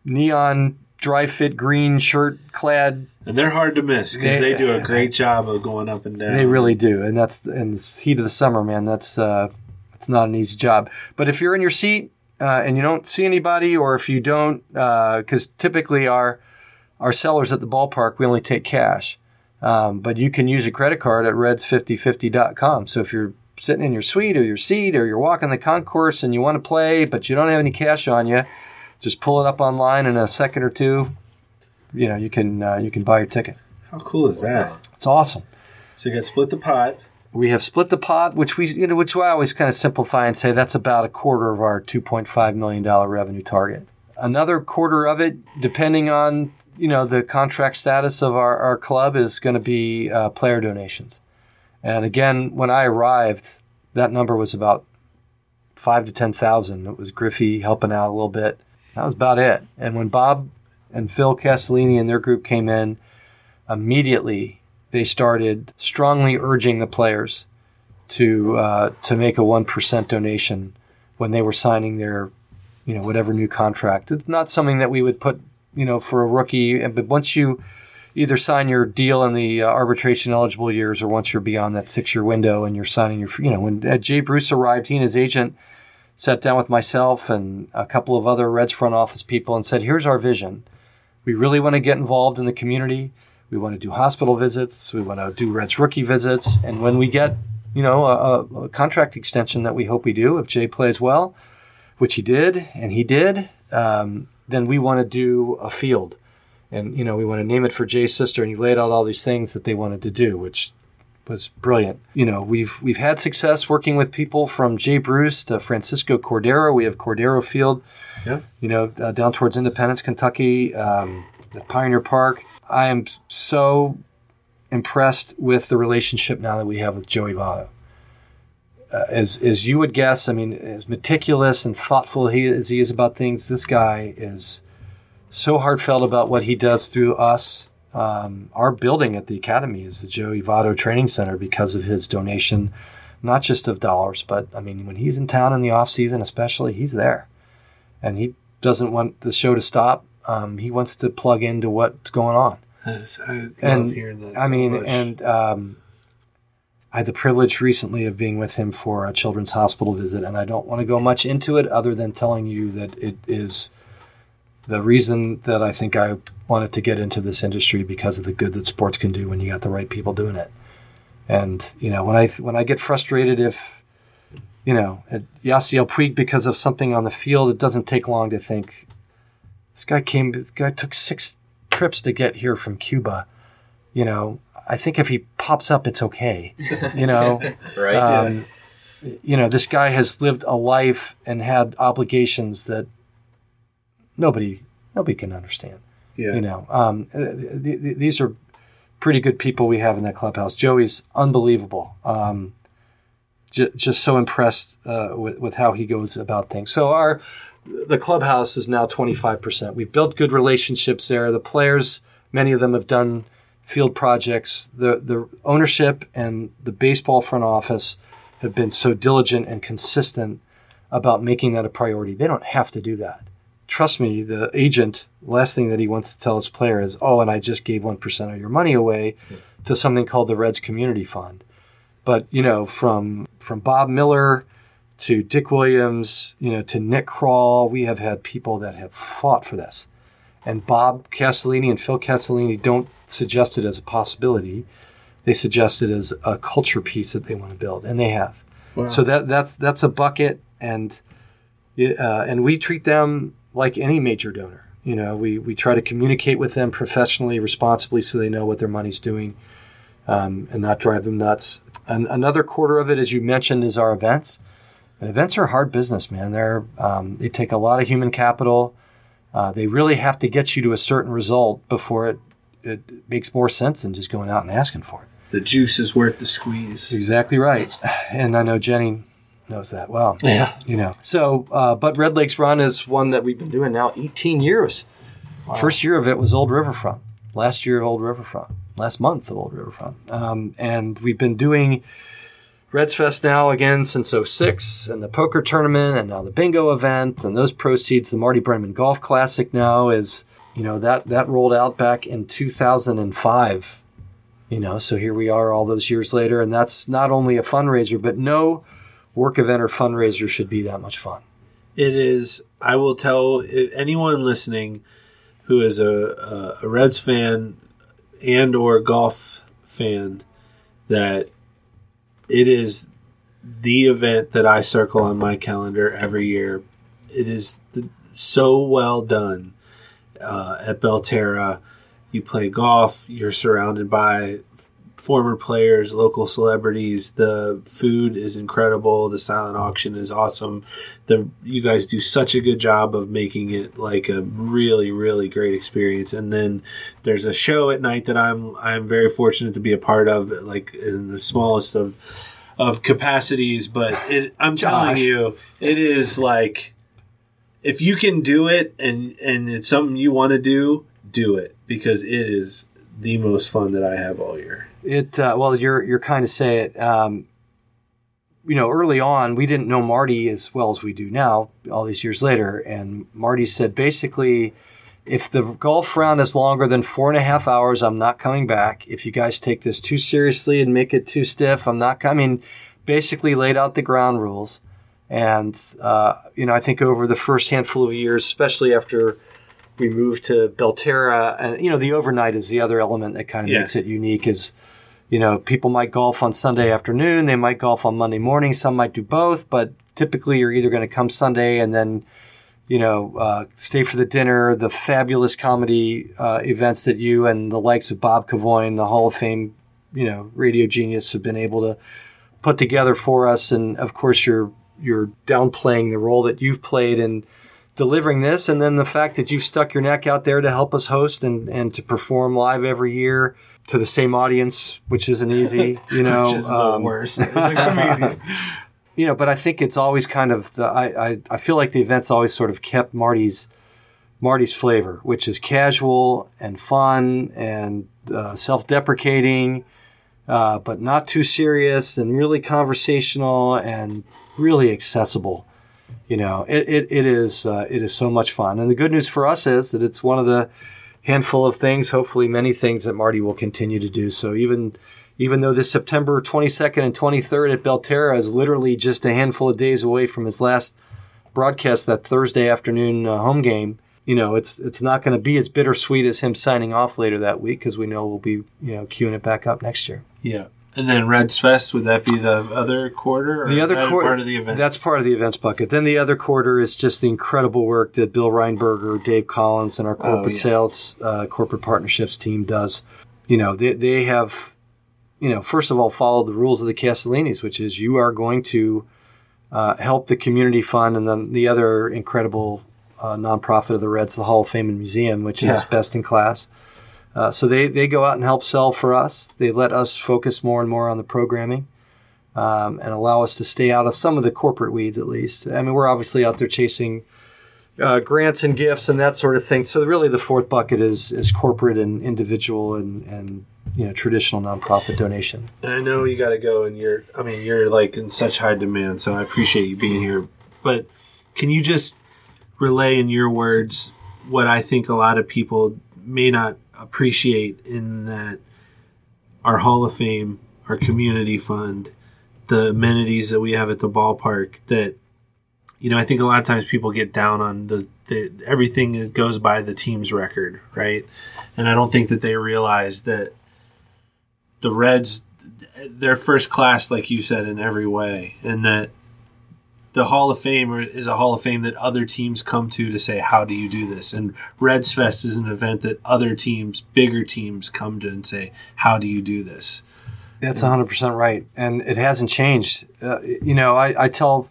neon dry fit green shirt clad. And they're hard to miss because They- they, do a great job of going up and down. They really do, and that's in the heat of the summer, man. That's uh, it's not an easy job. But if you're in your seat uh, and you don't see anybody, or if you don't, because typically our our sellers at the ballpark we only take cash, um, but you can use a credit card at reds5050.com. So if you're sitting in your suite or your seat or you're walking the concourse and you want to play, but you don't have any cash on you, just pull it up online in a second or two. You know, you can uh, you can buy your ticket. How cool is that? It's awesome. So you got split the pot. We have split the pot, which we you know, which I always kind of simplify and say that's about a quarter of our two point five million dollar revenue target. Another quarter of it, depending on you know the contract status of our, our club, is going to be uh, player donations. And again, when I arrived, that number was about five to ten thousand. It was Griffey helping out a little bit. That was about it. And when Bob and Phil Castellini and their group came in, immediately they started strongly urging the players to uh, to make a one percent donation when they were signing their, you know, whatever new contract. It's not something that we would put, you know, for a rookie. But once you either sign your deal in the uh, arbitration eligible years, or once you're beyond that six year window and you're signing your, you know, when uh, Jay Bruce arrived, he and his agent sat down with myself and a couple of other Reds front office people and said, "Here's our vision. We really want to get involved in the community." We want to do hospital visits. We want to do Reds rookie visits. And when we get, you know, a, a- contract extension that we hope we do, if Jay plays well, which he did, and he did, um, then we want to do a field. And, you know, we want to name it for Jay's sister. And he laid out all these things that they wanted to do, which was brilliant. You know, we've we've had success working with people from Jay Bruce to Francisco Cordero. We have Cordero Field, Yeah. you know, uh, down towards Independence, Kentucky, um, Pioneer Park. I am so impressed with the relationship now that we have with Joey Votto. Uh, as as you would guess, I mean, as meticulous and thoughtful he as he is about things, this guy is so heartfelt about what he does through us. Um, our building at the academy is the Joey Votto Training Center because of his donation, not just of dollars, but I mean, when he's in town in the off season, especially, he's there, and he doesn't want the show to stop. Um, he wants to plug into what's going on is, I and. I so mean, much. and um, I had the privilege recently of being with him for a children's hospital visit, and I don't want to go much into it other than telling you that it is the reason that I think I wanted to get into this industry because of the good that sports can do when you got the right people doing it. And you know, when I when I get frustrated if you know at Yasiel Puig because of something on the field, it doesn't take long to think this guy came. This guy took six trips to get here from Cuba. You know, I think if he pops up, it's okay. You know, [LAUGHS] Right. um, you know, this guy has lived a life and had obligations that nobody nobody can understand. yeah. You know, um, th- th- th- these are pretty good people we have in that clubhouse. Joey's unbelievable. Um, j- just so impressed uh, with, with how he goes about things. So our the clubhouse is now 25%. We've built good relationships there. The players, many of them have done field projects. The the ownership and the baseball front office have been so diligent and consistent about making that a priority. They don't have to do that. Trust me, the agent, last thing that he wants to tell his player is, oh, and I just gave 1% of your money away to something called the Reds Community Fund. But, you know, from from Bob Miller to Dick Williams, you know, to Nick Krall, we have had people that have fought for this. And Bob Castellini and Phil Castellini don't suggest it as a possibility. They suggest it as a culture piece that they want to build, and they have. So that that's that's a bucket, and uh, and we treat them like any major donor. You know, we we try to communicate with them professionally, responsibly, so they know what their money's doing, um, and not drive them nuts. And another quarter of it, as you mentioned, is our events. And events are hard business, man. They're um, they take a lot of human capital. Uh, they really have to get you to a certain result before it it makes more sense than just going out and asking for it. the juice is worth the squeeze. Exactly right. And I know Jenny knows that well. Yeah. You know. So, uh, but Red Legs Run is one that we've been doing now 18 years. First year of it was Old Riverfront. Last year of Old Riverfront. Last month of Old Riverfront. Um, and we've been doing Reds Fest now again since 06 and the poker tournament and now the bingo event and those proceeds, the Marty Brennaman Golf Classic now is, you know, that, that rolled out back in 2005. You know, so here we are all those years later, and that's not only a fundraiser, but no work event or fundraiser should be that much fun. It is. I will tell anyone listening who is a, a, Reds fan and or golf fan that it is the event that I circle on my calendar every year. It is so well done uh, at Belterra. You play golf. You're surrounded by former players, local celebrities. The food is incredible. The silent auction is awesome. The you guys do such a good job of making it like a really, really great experience. And then there's a show at night that I'm I'm very fortunate to be a part of, like in the smallest of of capacities. But it, I'm telling you, it is like if you can do it and and it's something you want to do, do it because it is the most fun that I have all year. It uh, well, you're you're kind of say it. Um, you know, early on, we didn't know Marty as well as we do now. All these years later, and Marty said basically, if the golf round is longer than four and a half hours, I'm not coming back. If you guys take this too seriously and make it too stiff, I'm not coming. Basically, laid out the ground rules, and uh, you know, I think over the first handful of years, especially after we moved to Belterra, and you know, the overnight is the other element that kind of Yeah. makes it unique. Is you know, people might golf on Sunday afternoon, they might golf on Monday morning, some might do both, but typically you're either going to come Sunday and then, you know, uh, stay for the dinner, the fabulous comedy uh, events that you and the likes of Bob Kevoian, the Hall of Fame, you know, radio genius, have been able to put together for us, and of course you're you're downplaying the role that you've played in delivering this, and then the fact that you've stuck your neck out there to help us host and and to perform live every year to the same audience, which isn't easy, [LAUGHS] you know. Which is the um, worst as a comedian. you know, but I think it's always kind of the I, I, I feel like the event's always sort of kept Marty's Marty's flavor, which is casual and fun and uh, self-deprecating, uh, but not too serious and really conversational and really accessible. You know, it, it, it is uh, it is so much fun, and the good news for us is that it's one of the handful of things, hopefully many things that Marty will continue to do. So even even though this September 22nd and 23rd at Belterra is literally just a handful of days away from his last broadcast, that Thursday afternoon uh, home game, you know, it's it's not going to be as bittersweet as him signing off later that week because we know we'll be you know queuing it back up next year. yeah. And then Reds Fest, would that be the other quarter? Or The other quarter part of the event. That's part of the events bucket. Then the other quarter is just the incredible work that Bill Reinberger, Dave Collins, and our corporate yeah. sales, uh, corporate partnerships team does. You know, they they have, you know, first of all, followed the rules of the Castellinis, which is you are going to uh, help the community fund, and then the other incredible uh, nonprofit of the Reds, the Hall of Fame and Museum, which is Yeah. best in class. Uh, so they, they go out and help sell for us. They let us focus more and more on the programming um, and allow us to stay out of some of the corporate weeds at least. I mean, we're obviously out there chasing uh, grants and gifts and that sort of thing. So really, the fourth bucket is is corporate and individual and and you know traditional nonprofit donation. I know you got to go, and you're. I mean, you're like in such high demand, so I appreciate you being here. But can you just relay in your words what I think a lot of people may not appreciate in that our Hall of Fame, our community fund, the amenities that we have at the ballpark that you know, I think a lot of times people get down on the, the everything that goes by the team's record, right? And I don't think that they realize that the Reds, they're first class, like you said, in every way, and that the Hall of Fame is a Hall of Fame that other teams come to to say, "How do you do this?" And Reds Fest is an event that other teams, bigger teams, come to and say, "How do you do this?" That's 100% right. And it hasn't changed. Uh, you know, I, I tell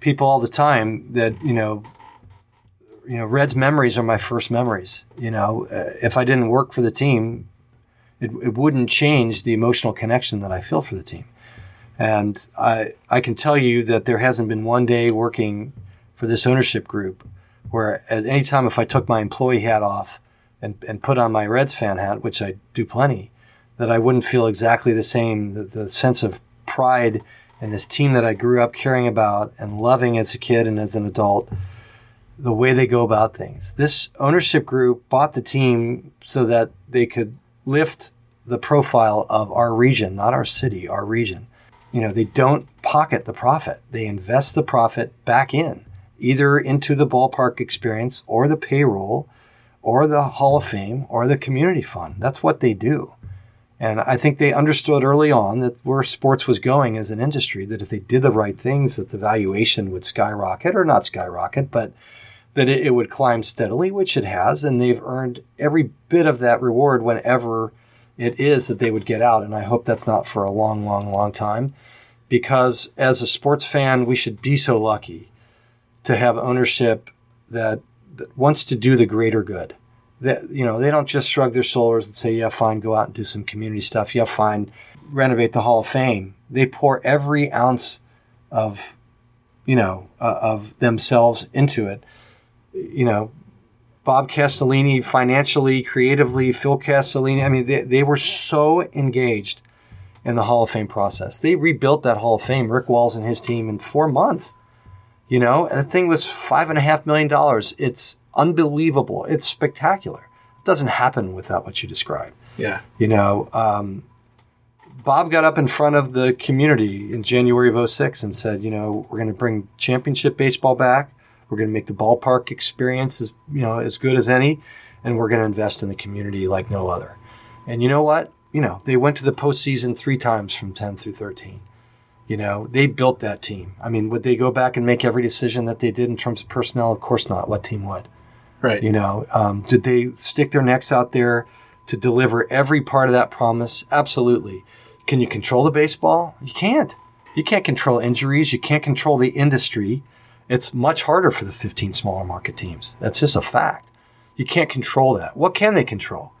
people all the time that, you know, you know, Red's memories are my first memories. You know, uh, if I didn't work for the team, it, it wouldn't change the emotional connection that I feel for the team. And I, I can tell you that there hasn't been one day working for this ownership group where at any time if I took my employee hat off and, and put on my Reds fan hat, which I do plenty, that I wouldn't feel exactly the same. The, the sense of pride and this team that I grew up caring about and loving as a kid and as an adult, the way they go about things. This ownership group bought the team so that they could lift the profile of our region, not our city, our region. You know, they don't pocket the profit. They invest the profit back in, either into the ballpark experience or the payroll or the Hall of Fame or the community fund. That's what they do. And I think they understood early on that where sports was going as an industry, that if they did the right things, that the valuation would skyrocket or not skyrocket, but that it, would climb steadily, which it has. And they've earned every bit of that reward whenever it is that they would get out. And I hope that's not for a long, long, long time. Because as a sports fan, we should be so lucky to have ownership that, that wants to do the greater good that you know they don't just shrug their shoulders and say yeah fine go out and do some community stuff yeah fine renovate the hall of fame they pour every ounce of you know uh, of themselves into it you know bob castellini financially creatively phil castellini i mean they, they were so engaged in the hall of fame process they rebuilt that hall of fame rick walls and his team in four months you know, the thing was five and a half million dollars. It's unbelievable. It's spectacular. It doesn't happen without what you describe. Yeah. You know, um, Bob got up in front of the community in January of 06 and said, you know, we're going to bring championship baseball back. We're going to make the ballpark experience as, you know, as good as any. And we're going to invest in the community like no other. And you know what? You know, they went to the postseason three times from 10 through 13. You know, they built that team. I mean, would they go back and make every decision that they did in terms of personnel? Of course not. What team would? Right. You know, um, did they stick their necks out there to deliver every part of that promise? Absolutely. Can you control the baseball? You can't. You can't control injuries. You can't control the industry. It's much harder for the 15 smaller market teams. That's just a fact. You can't control that. What can they control?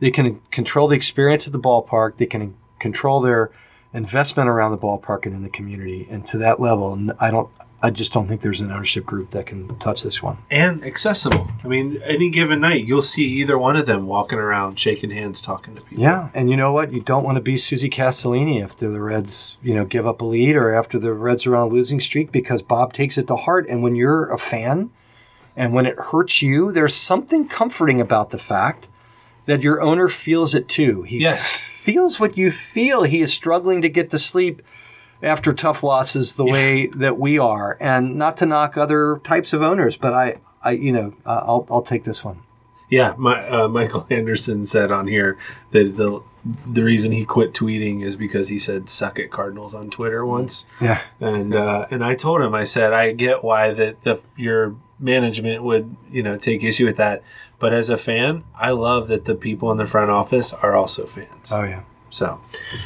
They can control the experience at the ballpark. They can control their investment around the ballpark and in the community. And to that level, I don't, I just don't think there's an ownership group that can touch this one. And accessible. I mean, any given night, you'll see either one of them walking around, shaking hands, talking to people. Yeah, and you know what? You don't want to be Susie Castellini after the Reds, you know, give up a lead or after the Reds are on a losing streak because Bob takes it to heart. And when you're a fan, and when it hurts you, there's something comforting about the fact that your owner feels it too. He Yes. feels what you feel. He is struggling to get to sleep after tough losses the way that we are, and not to knock other types of owners, but I, I, you know, I'll, I'll take this one. Yeah, my, uh, Michael Anderson said on here that the the reason he quit tweeting is because he said "suck it Cardinals" on Twitter once, Yeah. and uh, and I told him I said I get why that the your management would you know take issue with that, but as a fan, I love that the people in the front office are also fans. Oh yeah. So,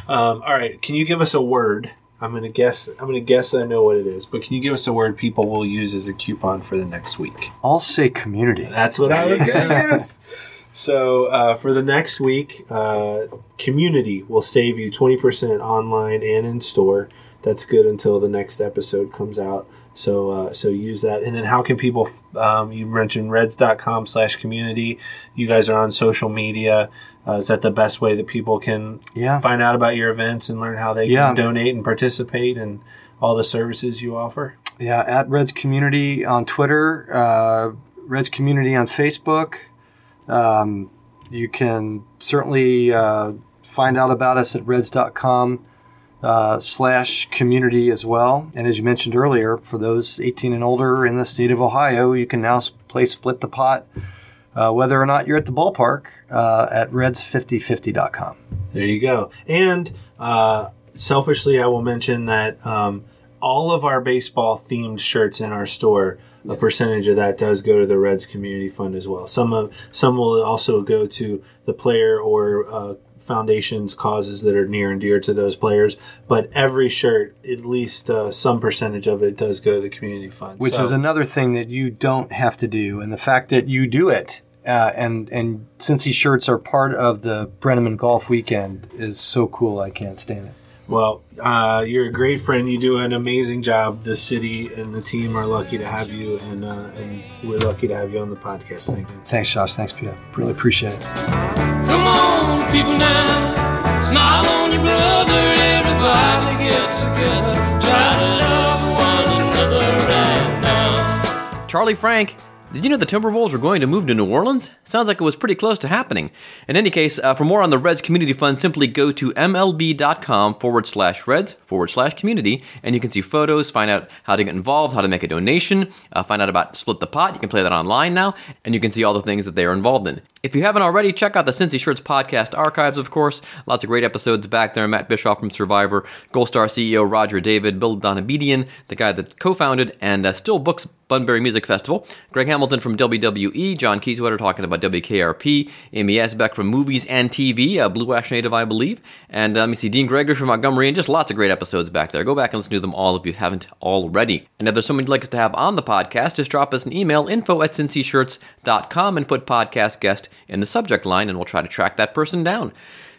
um, all right, can you give us a word? I'm gonna guess. I'm gonna guess I know what it is, but can you give us a word people will use as a coupon for the next week? I'll say community. That's what I was gonna guess. So uh, for the next week, uh, community will save you twenty percent online and in store. That's good until the next episode comes out. So uh, so use that. And then how can people? f- Um, you mentioned reds.com slash community. You guys are on social media. Uh, is that the best way that people can Yeah. find out about your events and learn how they Yeah. can donate and participate and all the services you offer? Yeah, at Reds Community on Twitter, uh, Reds Community on Facebook. Um, you can certainly uh, find out about us at reds.com uh, slash community as well. And as you mentioned earlier, for those 18 and older in the state of Ohio, you can now play Split the Pot, uh, whether or not you're at the ballpark, uh, at reds5050.com. There you go. And uh, selfishly, I will mention that um, all of our baseball themed shirts in our store, a percentage of that does go to the Reds Community Fund as well. Some of some will also go to the player or uh, foundations causes that are near and dear to those players. But every shirt, at least uh, some percentage of it, does go to the community fund. which So- is another thing that you don't have to do, and the fact that you do it, uh, and and since these shirts are part of the Brennaman Golf Weekend, is so cool. I can't stand it. Well, uh, you're a great friend. You do an amazing job. The city and the team are lucky to have you, and, uh, and we're lucky to have you on the podcast. Thank you. Thanks, Josh. Thanks, Peter. Really appreciate it. Come on, people now. Smile on your brother. Everybody get together. Try to love one another right now. Charley Frank did you know the Timberwolves were going to move to New Orleans? Sounds like it was pretty close to happening. In any case, uh, for more on the Reds Community Fund, simply go to mlb.com forward slash Reds forward slash community, and you can see photos, find out how to get involved, how to make a donation, uh, find out about Split the Pot. You can play that online now, and you can see all the things that they are involved in. If you haven't already, check out the Cincy Shirts podcast archives, of course. Lots of great episodes back there. Matt Bischoff from Survivor, Gold Star CEO Roger David, Bill Donabedian, the guy that co-founded and uh, still books Bunbury Music Festival, Greg Hamilton from WWE, John Kiesewetter talking about WKRP, Amy Asbeck from Movies and TV, uh, Blue Ash Native, I believe, and uh, let me see, Dean Gregory from Montgomery, and just lots of great episodes back there. Go back and listen to them all if you haven't already. And if there's someone you'd like us to have on the podcast, just drop us an email, info at cincyshirts.com, and put podcast guest in the subject line, and we'll try to track that person down.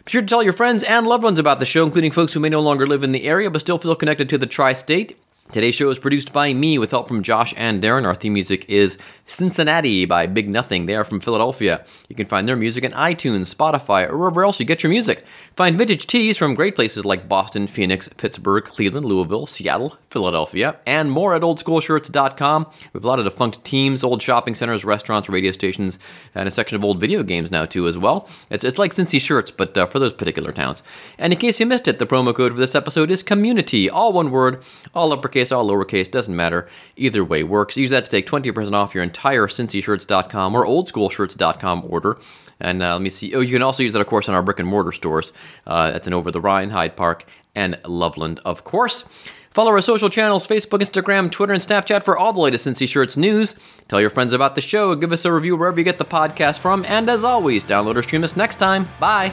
Be sure to tell your friends and loved ones about the show, including folks who may no longer live in the area but still feel connected to the tri state. Today's show is produced by me with help from Josh and Darren. Our theme music is Cincinnati by Big Nothing. They are from Philadelphia. You can find their music in iTunes, Spotify, or wherever else you get your music. Find vintage tees from great places like Boston, Phoenix, Pittsburgh, Cleveland, Louisville, Seattle, Philadelphia, and more at oldschoolshirts.com. We have a lot of defunct teams, old shopping centers, restaurants, radio stations, and a section of old video games now too as well. It's, it's like Cincy shirts, but uh, for those particular towns. And in case you missed it, the promo code for this episode is community, all one word, all uppercase, all lowercase, doesn't matter. Either way works. Use that to take 20% off your entire cincyshirts.com or oldschoolshirts.com order. And uh, let me see. Oh, you can also use that, of course, in our brick and mortar stores. Uh, in Over the Rhine, Hyde Park, and Loveland, of course. Follow our social channels Facebook, Instagram, Twitter, and Snapchat for all the latest Cincy Shirts news. Tell your friends about the show. Give us a review wherever you get the podcast from. And as always, download or stream us next time. Bye.